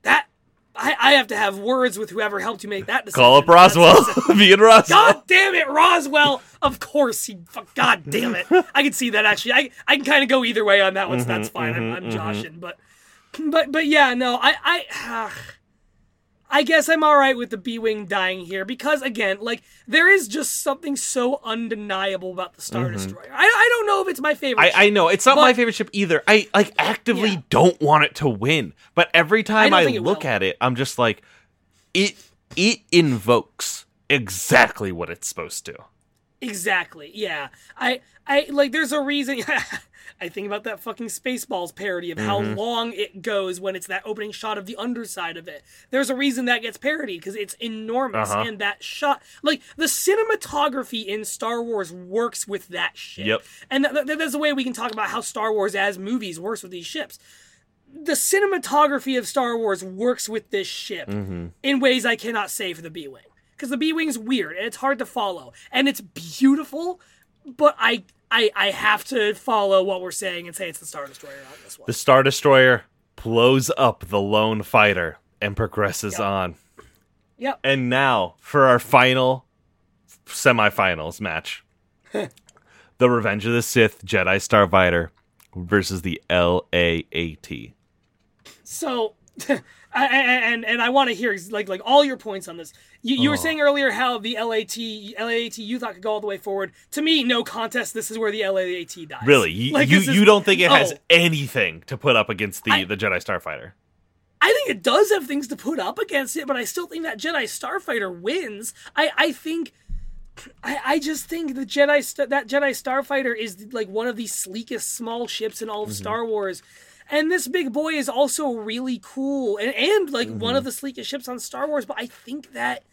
That I, I have to have words with whoever helped you make that decision. Call up Roswell. *laughs* Me and Roswell. God damn it, Roswell! Of course he. God damn it! I can see that actually. I I can kind of go either way on that one. so that's mm-hmm, fine. I'm, mm-hmm, I'm mm-hmm. joshing, but but but yeah, no, I I. Ah. I guess I'm all right with the B wing dying here because again, like there is just something so undeniable about the Star mm-hmm. Destroyer. I, I don't know if it's my favorite. I, I know it's not my favorite ship either. I like actively Yeah. don't want it to win, but every time don't I, look at it, I'm just like, it it invokes exactly what it's supposed to. Exactly. Yeah. I I like there's a reason *laughs* I think about that fucking Spaceballs parody of how long it goes when it's that opening shot of the underside of it. There's a reason that gets parodied because it's enormous Uh-huh. and that shot like the cinematography in Star Wars works with that shit. Yep. And th- th- there's a way we can talk about how Star Wars as movies works with these ships. The cinematography of Star Wars works with this ship in ways I cannot say for the B Wing. Because the B Wing's weird and it's hard to follow. And it's beautiful, but I I I have to follow what we're saying and say it's the Star Destroyer on this one. The Star Destroyer blows up the lone fighter and progresses Yep. on. Yep. And now for our final semifinals match. *laughs* the Revenge of the Sith Jedi Starfighter versus the LAAT. So, *laughs* and and I want to hear like like all your points on this. You, you were Oh. saying earlier how the LAT LAAT you thought could go all the way forward. To me, no contest. This is where the LAT dies. Really? You, Like, you, is- you don't think it has oh. anything to put up against the, I- the Jedi Starfighter? I think it does have things to put up against it, but I still think that Jedi Starfighter wins. I I think. I, I just think the Jedi that Jedi Starfighter is like one of the sleekest small ships in all of mm-hmm. Star Wars, and this big boy is also really cool and, and like one of the sleekest ships on Star Wars. But I think that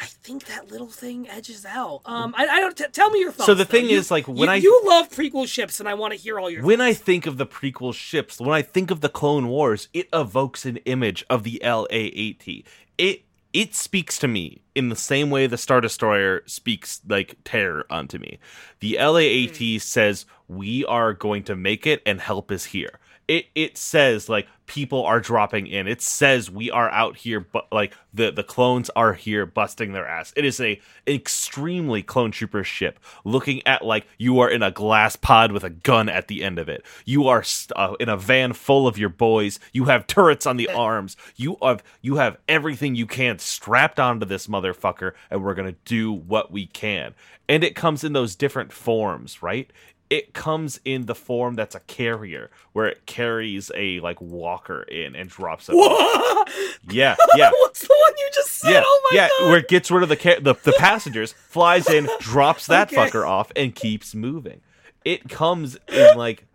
I think that little thing edges out. Um, I, I don't t- tell me your thoughts. So the though. thing You- is, like, when you, I- you love prequel ships, and I want to hear all your When I think of the prequel ships, when I think of the Clone Wars, it evokes an image of the LAAT. It it speaks to me in the same way the Star Destroyer speaks like terror onto me. The LAAT says we are going to make it and help is here. It it says like people are dropping in. It says we are out here but like the the clones are here busting their ass. It is a extremely clone trooper ship looking at like you are in a glass pod with a gun at the end of it. You are st- uh, in a van full of your boys. You have turrets on the *laughs* arms. You have you have everything you can strapped onto this motherfucker and we're to do what we can. And it comes in those different forms, right? It comes in the form that's a carrier, where it carries a like walker in and drops it. off. Yeah, *laughs* yeah. What's the one you just said? Yeah, oh my yeah, god! where it gets rid of the ca- the, the passengers, flies in, drops that Okay. fucker off, and keeps moving. It comes in like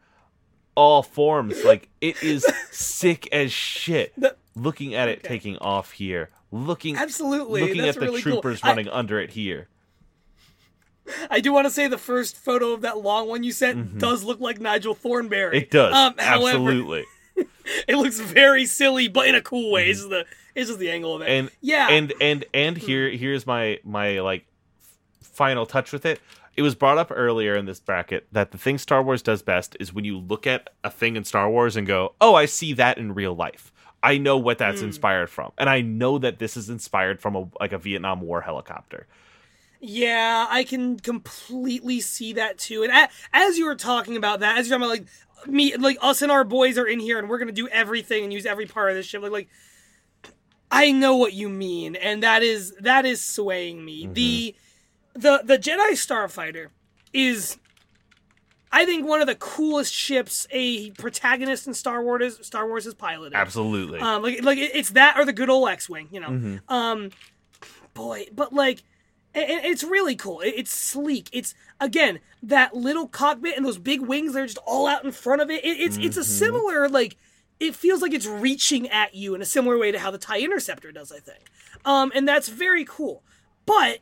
all forms. Like it is sick as shit. Looking at it Okay. taking off here, looking Absolutely, looking that's at the really cool. troopers I- running under it here. *laughs* I do want to say the first photo of that long one you sent does look like Nigel Thornberry. Mm-hmm. It does Um, however, absolutely. *laughs* it looks very silly, but in a cool way. It's just the it's just the angle of it. Mm-hmm. and yeah, and and and here here's my my like final touch with it it was brought up earlier in this bracket that the thing star wars does best is when you look at a thing in star wars and go oh i see that in real life i know what that's Hmm. inspired from and i know that this is inspired from a like a vietnam war helicopter yeah, I can completely see that too. And as you were talking about that, as you're talking about like me, like us and our boys are in here, and we're gonna do everything and use every part of this ship. Like, like I know what you mean, and that is that is swaying me. The the the Jedi Starfighter is I think one of the coolest ships a protagonist in Star Wars is, Star Wars has piloted. absolutely Um, like like it's that or the good old X-wing, you know. Mhm. Um, boy, but like it's really cool. It- It's sleek. It's again that little cockpit and those big wings. They're just all out in front of it. it it's it's a Mm-hmm. similar like. It feels like it's reaching at you in a similar way to how the Tie Interceptor does, I think. Um, and that's very cool. But,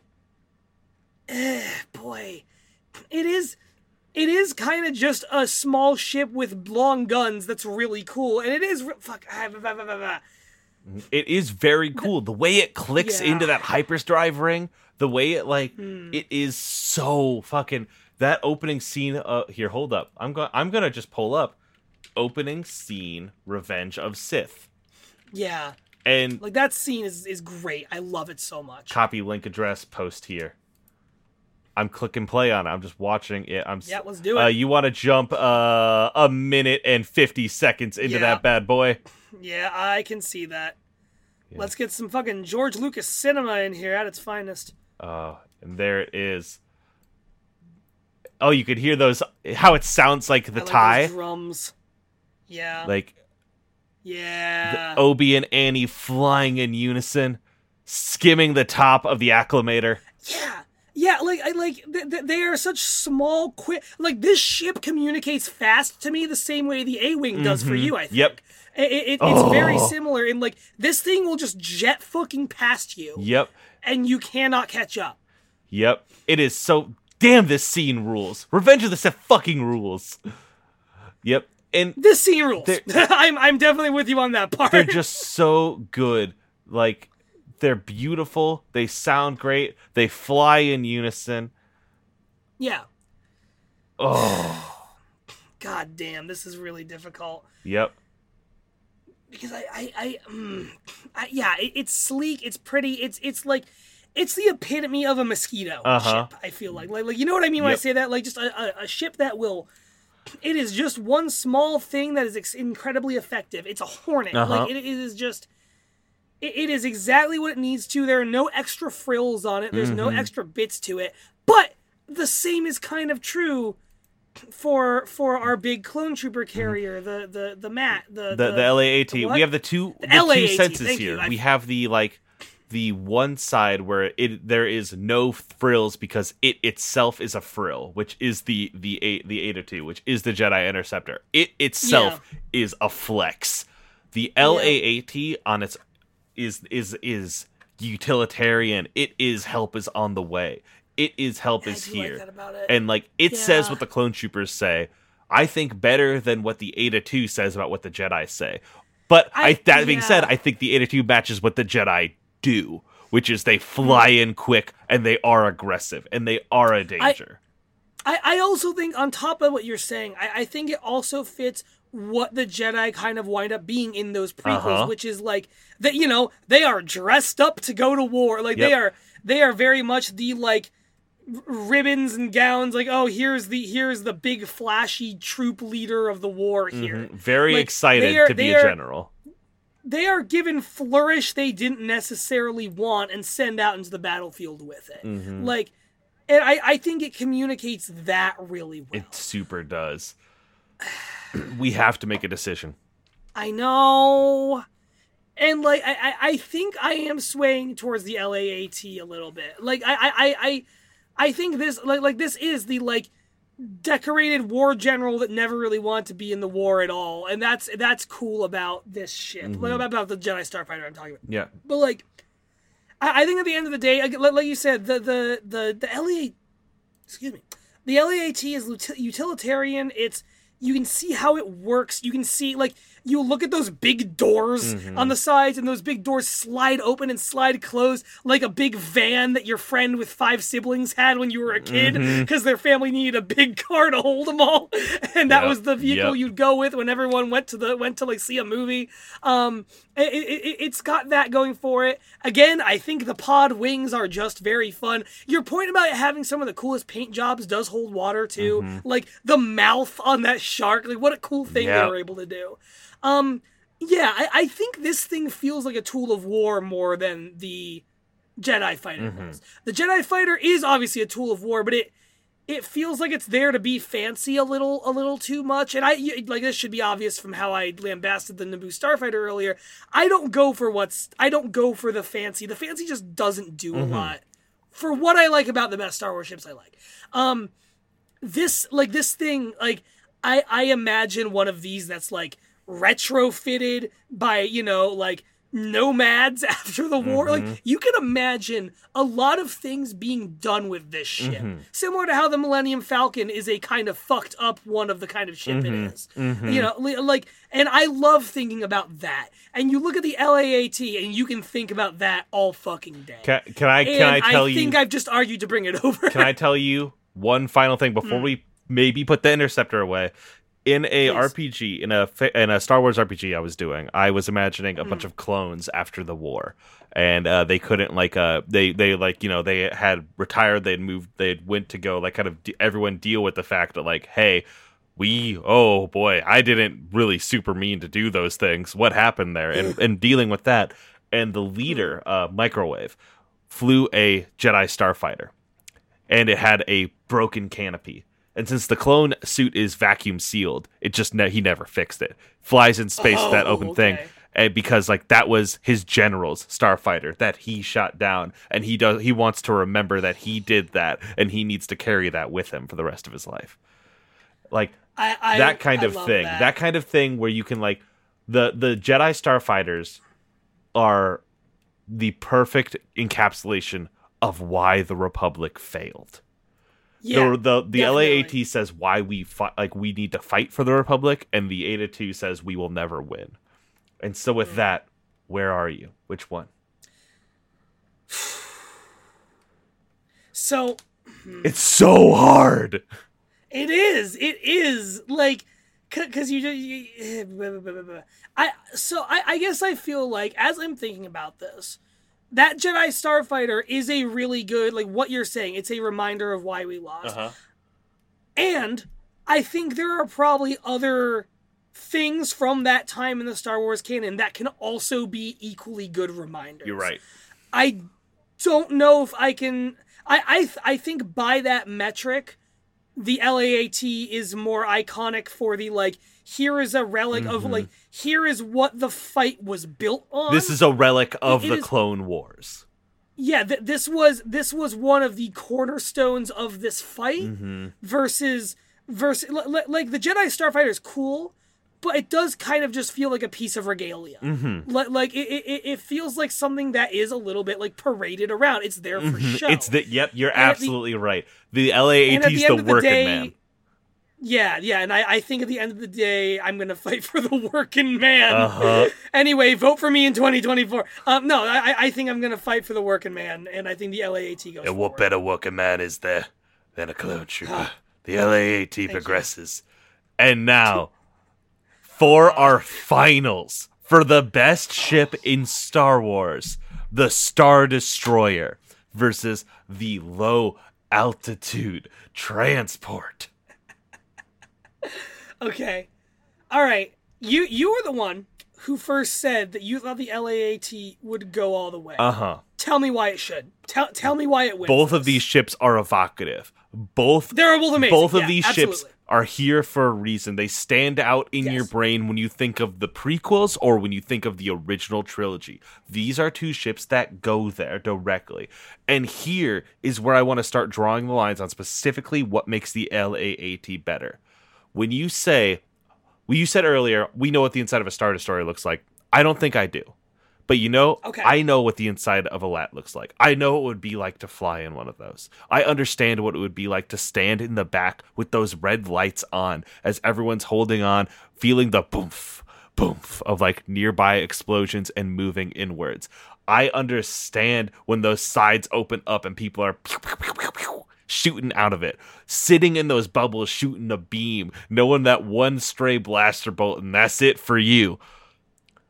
eh, boy, it is it is kind of just a small ship with long guns that's really cool and it is re- fuck ah, blah, blah, blah, blah, blah. it is very cool the way it clicks Yeah. into that hyperdrive ring the way it like Hmm. it is so fucking that opening scene uh here hold up. I'm going i'm gonna just pull up. Opening scene revenge of sith. Yeah. And like that scene is is great. I love it so much. Copy link address post here. I'm clicking play on it. I'm just watching it. I'm yeah let's do it. uh, you want to jump uh a minute and 50 seconds into Yeah. that bad boy? Yeah i can see that. Yeah. let's get some fucking george lucas cinema in here at its finest uh and there it is oh you could hear those how it sounds like the like tie drums yeah like yeah Obi and Annie flying in unison, skimming the top of the acclamator. Yeah, yeah, like I like th- th- they are such small, quick. Like this ship communicates fast to me the same way the A wing does for Mhm. you. I think. Yep. It, it, it's very Oh. similar in like this thing will just jet fucking past you, Yep, and you cannot catch up. yep. It is so damn. This scene rules. Revenge of the Sith fucking rules. Yep, and This scene rules. *laughs* I'm I'm definitely with you on that part. they're just so good. Like they're beautiful. They sound great. They fly in unison. yeah. Oh, God damn, this is really difficult. yep. Because I, I, I, mm, I yeah, it, it's sleek, it's pretty, it's, it's like, it's the epitome of a mosquito Uh-huh. ship. I feel like, like, like, you know what I mean when I say that? Like, just a, a, a ship that will. It is just one small thing that is ex- incredibly effective. It's a hornet. Uh-huh. Like it, it is just. It, it is exactly what it needs to. There are no extra frills on it. There's no Mhm. extra bits to it. But the same is kind of true for for our big clone trooper carrier, the the the mat, the The the LAAT. the we have the two the, LAAT, two senses thank here. you. We have the like the one side where it there is no frills because it itself is a frill, which is the the eight the eight two, which is the Jedi Interceptor. It itself is a flex. The LAAT on its is is is utilitarian. It is help is on the way. It is help I is like here. it. and like it says what the clone troopers say. I think better than what the eta 2 says about what the jedi say. But I, I- that being said i think the eta 2 matches what the jedi do which is they fly in quick and they are aggressive and they are a danger. I, I also think on top of what you're saying, I, I think it also fits what the Jedi kind of wind up being in those prequels, Uh-huh. which is like that you know they are dressed up to go to war, like they are they are very much the like ribbons and gowns like oh here's the here's the big flashy troop leader of the war here Mhm. very Like, excited are- to be a are- general they are given flourish they didn't necessarily want and send out into the battlefield with it Mhm. like and I, I think it communicates that really well it super does *sighs* we have to make a decision I know. And like I, I, I think I am swaying towards the LAAT a little bit. Like I, I, I, I, think this like like this is the like decorated war general that never really wanted to be in the war at all, and that's that's cool about this ship. Like Mhm. about the Jedi Starfighter I'm talking about. yeah But like, I, I think at the end of the day, like, like you said, the the the the LA, excuse me, the LAAT is uti- utilitarian. It's you can see how it works. You can see like you look at those big doors Mhm. on the sides, and those big doors slide open and slide closed like a big van that your friend with five siblings had when you were a kid because their family needed a big *laughs* car to hold them all, and that Yep. was the vehicle Yep. you'd go with when everyone went to the went to like see a movie. Um, it, it, it's got that going for it. Again, I think the pod wings are just very fun. Your point about having some of the coolest paint jobs does hold water too. Mhm. Like the mouth on that shark, like what a cool thing Yeah. they were able to do. Um, yeah, I, I think this thing feels like a tool of war more than the Jedi fighter Mhm. The Jedi fighter is obviously a tool of war, but it it feels like it's there to be fancy a little a little too much. And i like this should be obvious from how i lambasted the naboo starfighter earlier. I don't go for what's i don't go for the fancy. The fancy just doesn't do a Mhm. lot for what i like about the best star wars ships i like. Um this like this thing like i i imagine one of these that's like retrofitted by you know like nomads *laughs* after the war Mhm. like you can imagine a lot of things being done with this ship Mhm. similar to how the millennium falcon is a kind of fucked up one of the kind of ship Mhm. it is Mhm. you know like and i love thinking about that and you look at the laat and you can think about that all fucking day can, can i and can i tell you I you think I've just argued to bring it *laughs* over. Can I tell you one final thing Hmm. before we maybe put the interceptor away? In a Please. RPG, in a in a Star Wars RPG I was doing, I was imagining a Hmm. bunch of clones after the war, and uh, they couldn't like uh they they like you know they had retired, they'd moved, they went to go like kind of de- everyone deal with the fact that like hey. We oh boy, I didn't really super mean to do those things. What happened there? And *laughs* and dealing with that, and the leader, uh, microwave, flew a Jedi starfighter and it had a broken canopy. And since the clone suit is vacuum sealed, it just ne- he never fixed it. Flies in space with that Oh, open thing, and eh, because like that was his general's starfighter that he shot down, and he does he wants to remember that he did that, and he needs to carry that with him for the rest of his life. Like I, I, that kind I of thing. That. That. kind of thing where you can like the the Jedi starfighters are the perfect encapsulation of why the Republic failed. Yeah, the the, the definitely. LAAT says why we fight like we need to fight for the Republic, and the Eta Two says we will never win. And so Hmm. with that, where are you? Which one? *sighs* So It's so hard. It is. It is like because you just you, *sighs* I so I, I guess I feel like as I'm thinking about this, that Jedi Starfighter is a really good like what you're saying. It's a reminder of why we lost, Uh-huh. and I think there are probably other things from that time in the Star Wars canon that can also be equally good reminders. You're right. I don't know if I can. I I th- I think by that metric, the LAAT is more iconic for the like. Here is a relic of like. Here is what the fight was built on. Mm-hmm. This is a relic of It the Clone Wars. yeah. Th- this was this was one of the cornerstones of this fight Mm-hmm. versus versus li- li- like the Jedi Starfighter is cool. But it does kind of just feel like a piece of regalia. Mm-hmm. Like, like it, it, it feels like something that is a little bit like paraded around. It's there for show. Mm-hmm. It's the yep. You're And at the- absolutely right. The LAAT is the the working day, man. Yeah, yeah, and I, I think at the end of the day, I'm gonna *laughs* fight for the working man. Uh-huh. *laughs* Anyway, vote for me in 2024. Um, no, I, I think I'm gonna fight for the working man, and I think the LAAT goes. And what forward. better working man is there than a clone *sighs* trooper? the LAAT progresses. And now, for our finals, for the best ship in Star Wars, the Star Destroyer versus the low altitude transport. *laughs* Okay, all right. You you were the one who first said that you thought the LAAT would go all the way. Uh huh. tell me why it should. Tell tell me why it wins. Both of these ships are evocative. Both They're both amazing. both of Yeah, these absolutely. ships are here for a reason. They stand out in your brain when you think of the prequels or when you think of the original trilogy. These are two ships that go there directly. And here is where I want to start drawing the lines on specifically what makes the LAAT better. When you say, well, you said earlier, we know what the inside of a Star Destroyer looks like. I don't think I do. But you know, Okay. I know what the inside of a lat looks like. I know what it would be like to fly in one of those. I understand what it would be like to stand in the back with those red lights on as everyone's holding on, feeling the boomf, boomf of like nearby explosions and moving inwards. I understand when those sides open up and people are pew, pew, pew, shooting out of it, sitting in those bubbles, shooting a beam, knowing that one stray blaster bolt and that's it for you.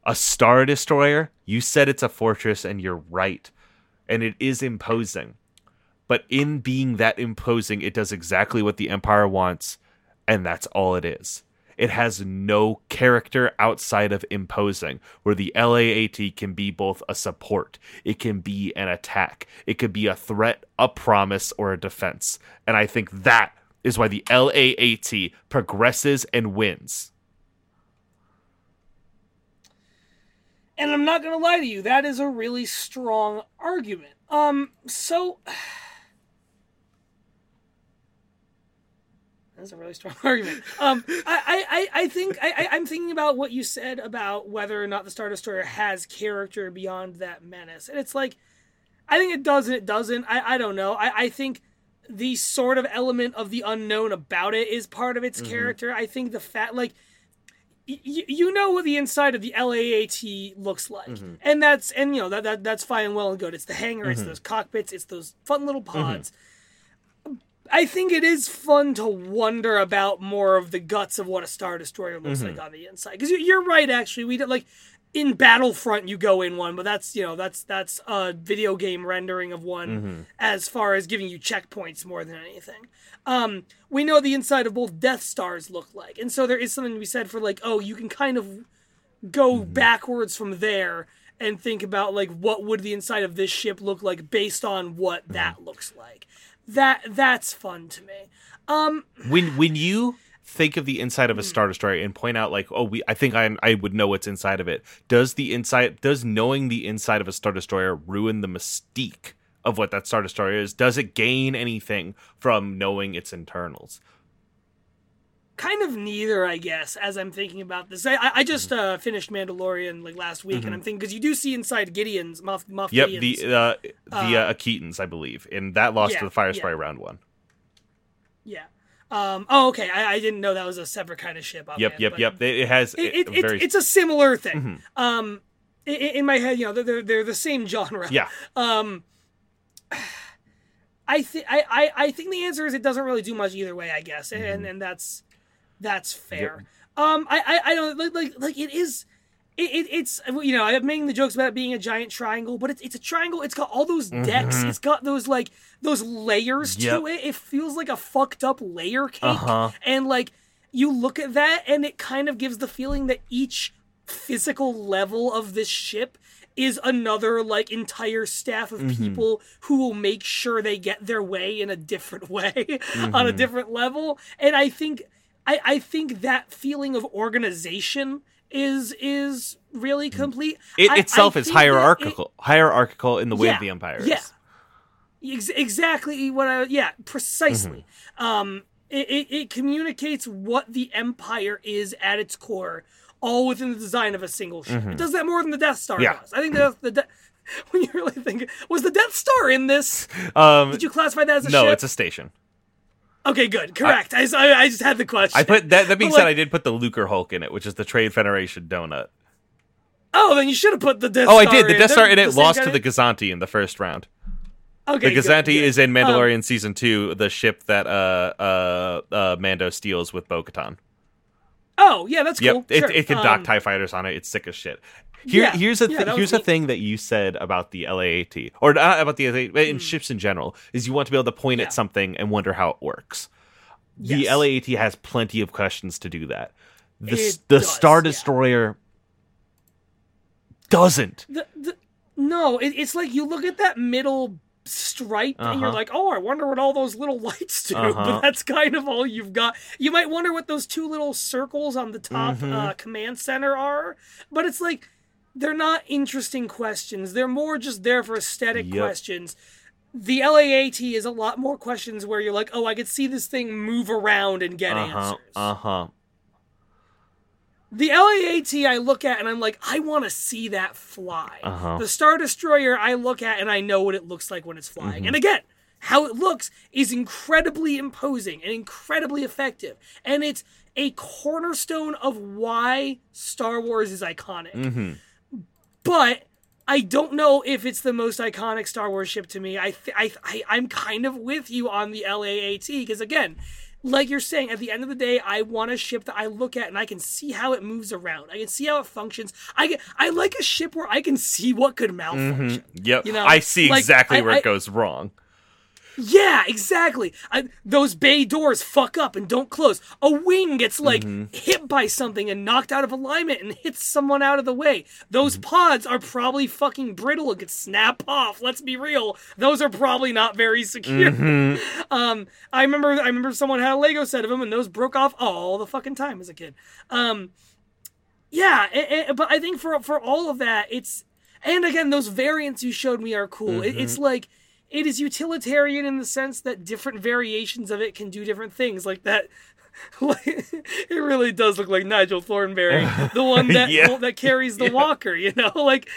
A star destroyer you said it's a fortress and you're right. And it is imposing. But in being that imposing it does exactly what the empire wants and that's all it is it has no character outside of imposing where the LAAT can be both a support it can be an attack it could be a threat a promise or a defense and i think that is why the LAAT progresses and wins And I'm not gonna lie to you, that is a really strong argument. Um, so that's a really strong *laughs* argument. Um, I, I, I, think I, I- I'm thinking about what you said about whether or not the Star Destroyer has character beyond that menace, and it's like, I think it does and it doesn't. I, I don't know. I, I think the sort of element of the unknown about it is part of its mm-hmm. character. I think the fact, like, y- you know what the inside of the LAAT looks like, mm-hmm. and that's and you know that, that that's fine and well and good. It's the hangar, it's mm-hmm. those cockpits, it's those fun little pods. I think it is fun to wonder about more of the guts of what a star destroyer looks mm-hmm. like on the inside. Because you're right, actually, we did like in Battlefront you go in one, but that's you know that's that's a video game rendering of one mm-hmm. as far as giving you checkpoints more than anything. Um, we know the inside of both Death Stars look like, and so there is something to be said for like, oh, you can kind of go mm-hmm. backwards from there and think about like what would the inside of this ship look like based on what that looks like. That that's fun to me. Um, when when you think of the inside of a star destroyer and point out like oh we i think i i would know what's inside of it does the inside does knowing the inside of a star destroyer ruin the mystique of what that star destroyer is? Does it gain anything from knowing its internals kind of neither, I guess. As I'm thinking about this, I I just Mm-hmm. uh, finished Mandalorian like last week, and I'm thinking because you do see inside Gideon's Moff Moff yep Gideon's. the uh the uh, Arquitens, i believe and that lost yeah, to the fire yeah. spray round one yeah. Um. Oh, okay. I, I didn't know that was a separate kind of ship. yep offhand, yep yep it, it has It, it, it, it's very it's a similar thing. Mhm. Um. i- i- In my head, you know, they're they're the same genre. yeah Um, *sighs* I think I, I think the answer is it doesn't really do much either way. I guess, and Mm-hmm. and that's that's fair. Um, I I, I don't like like like it is. It, it, it's you know I'm making the jokes about it being a giant triangle, but it's it's a triangle. It's got all those decks. It's got those like those layers Mm-hmm. Yep. to it. It feels like a fucked up layer cake, Uh-huh. and like you look at that, and it kind of gives the feeling that each physical level of this ship is another like entire staff of Mm-hmm. people who will make sure they get their way in a different *laughs* way on a Mm-hmm. different level and i think I, I think that feeling of organization is is really complete It I- itself I is that it- hierarchical, hierarchical in the way Yeah, of the empire yeah. is. Ex- exactly what I yeah precisely. Mm-hmm. Um, it, it it communicates what the empire is at its core, all within the design of a single ship. It does that more than the Death Star Mm-hmm. Yeah. does. I think the the De- *laughs* when you really think was the Death Star in this? Um, Did you classify that as a no, ship? No, it's a station. Okay, good, correct. I, I, I just had the question. I put that. That being But, said, I did put the Lucrehulk in it, which is the Trade Federation donut. oh, then you should have put the Death. Oh, I Star did. The. Death Star in it lost to the Gozanti in the first round. Okay, The Gozanti good. is in Um, Mandalorian season two, the ship that uh uh uh Mando steals with Bo-Katan. Oh, yeah, that's Yep, cool. it, Sure. it can dock Um, Tie fighters on it. It's sick as shit. Here, Yeah, here's a yeah, thi- that here's a neat. thing that you said about the LAAT, or not about the LAAT, but in ships in general, is you want to be able to point. Yeah. at something and wonder how it works. The Yes. LAAT has plenty of questions to do that. The It the does, Star yeah. Destroyer doesn't. the, the, no, it, it's like you look at that middle stripe and you're Uh-huh. like, oh, I wonder what all those little *laughs* lights do. Uh-huh. But that's kind of all you've got. You might wonder what those two little circles on the top Mm-hmm. uh, command center are, but it's like they're not interesting questions. They're more just there for aesthetic Yep. questions. The LAAT is a lot more questions where you're like, oh, I could see this thing move around and get Uh huh. answers. Uh huh. The LAAT I look at and I'm like, I want to see that fly. Uh-huh. The Star Destroyer I look at and I know what it looks like when it's flying. Mm-hmm. And again, how it looks is incredibly imposing and incredibly effective. And it's a cornerstone of why Star Wars is iconic. hmm But I don't know if it's the most iconic Star Wars ship to me. I, th- I, I I'm kind of with you on the LAAT because again, like you're saying, at the end of the day, I want a ship that I look at and I can see how it moves around. I can see how it functions. I I like a ship where I can see what could malfunction. Mm-hmm. Yep. You know, I see like, exactly I- where I- it goes wrong. Yeah, exactly. I, those bay doors fuck up and don't close. A wing gets like Mm-hmm. hit by something and knocked out of alignment and hits someone out of the way. Those Mm-hmm. pods are probably fucking brittle and could snap off. Let's be real. Those are probably not very secure. Mm-hmm. *laughs* Um, I remember I remember someone had a Lego set of them and those broke off all the fucking time as a kid. Um, yeah, a- a- but I think for for all of that, it's and again those variants you showed me are cool. It, Mm-hmm. it's like it is utilitarian in the sense that different variations of it can do different things, like that. Like, *laughs* it really does look like Nigel Thornberry, *laughs* the one that Yeah. that carries the walker. You know, *laughs* like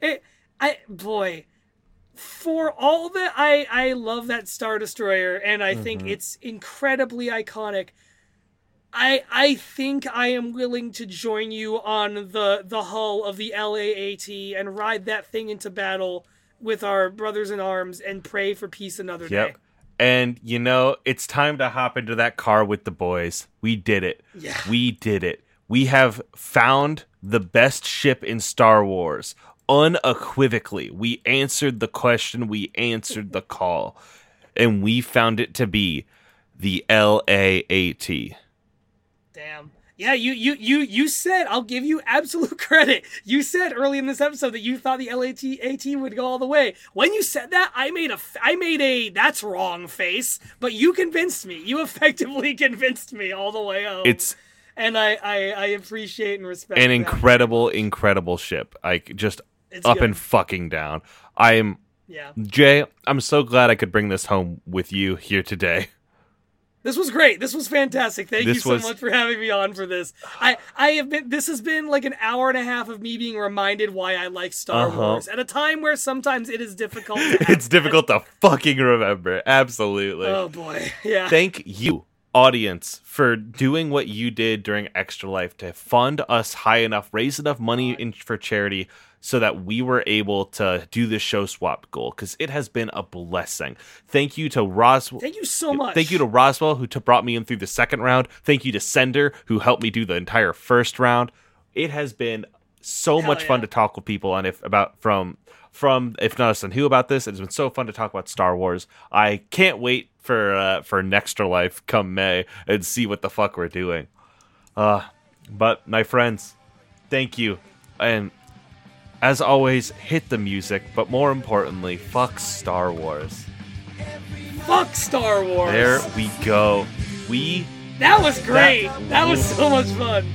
it. I boy, for all that I I love that Star Destroyer, and I think Mm-hmm. it's incredibly iconic. I I think I am willing to join you on the the hull of the LAAT and ride that thing into battle with our brothers in arms and pray for peace another Yep. day. And you know, it's time to hop into that car with the boys. We did it. Yeah. We did it. We have found the best ship in Star Wars. Unequivocally. We answered the question, we answered the call. And we found it to be the LAAT. Damn. Yeah, you you you you said I'll give you absolute *laughs* credit. You said early in this episode that you thought the LAT AT would go all the way. When you said that, I made a I made a that's wrong face, but you convinced me. You *laughs* effectively convinced me all the way home. It's and I I, I appreciate and respect an that. incredible, incredible ship. Like just It's up good. and fucking down. I'm yeah. Jay, I'm so glad I could bring this home with you here today. *laughs* This was great. This was fantastic. Thank you so was- much for having me on for this. I I have been this has been like an hour and a half of me being reminded why I like Star Uh-huh. Wars at a time where sometimes it is difficult to *laughs* it's difficult to fucking remember. Absolutely. Oh boy. *laughs* Yeah. Thank you, audience for doing what you did during Extra Life to fund us high enough, raise enough money in, for charity so that we were able to do the show swap goal because it has been a blessing. Thank you to Roswell. Thank you so much. Thank you to Roswell who t- brought me in through the second round. Thank you to Sender who helped me do the entire first round. It has been so Hell much fun to talk with people on if about from from if not us and who about this. It's been so fun to talk about Star Wars. I can't wait for uh, for Nextra Life come May and see what the fuck we're doing. Uh, but my friends, thank you, and as always, hit the music. But more importantly, fuck Star Wars. Fuck Star Wars. There we go. We That was great. That- that was so much fun.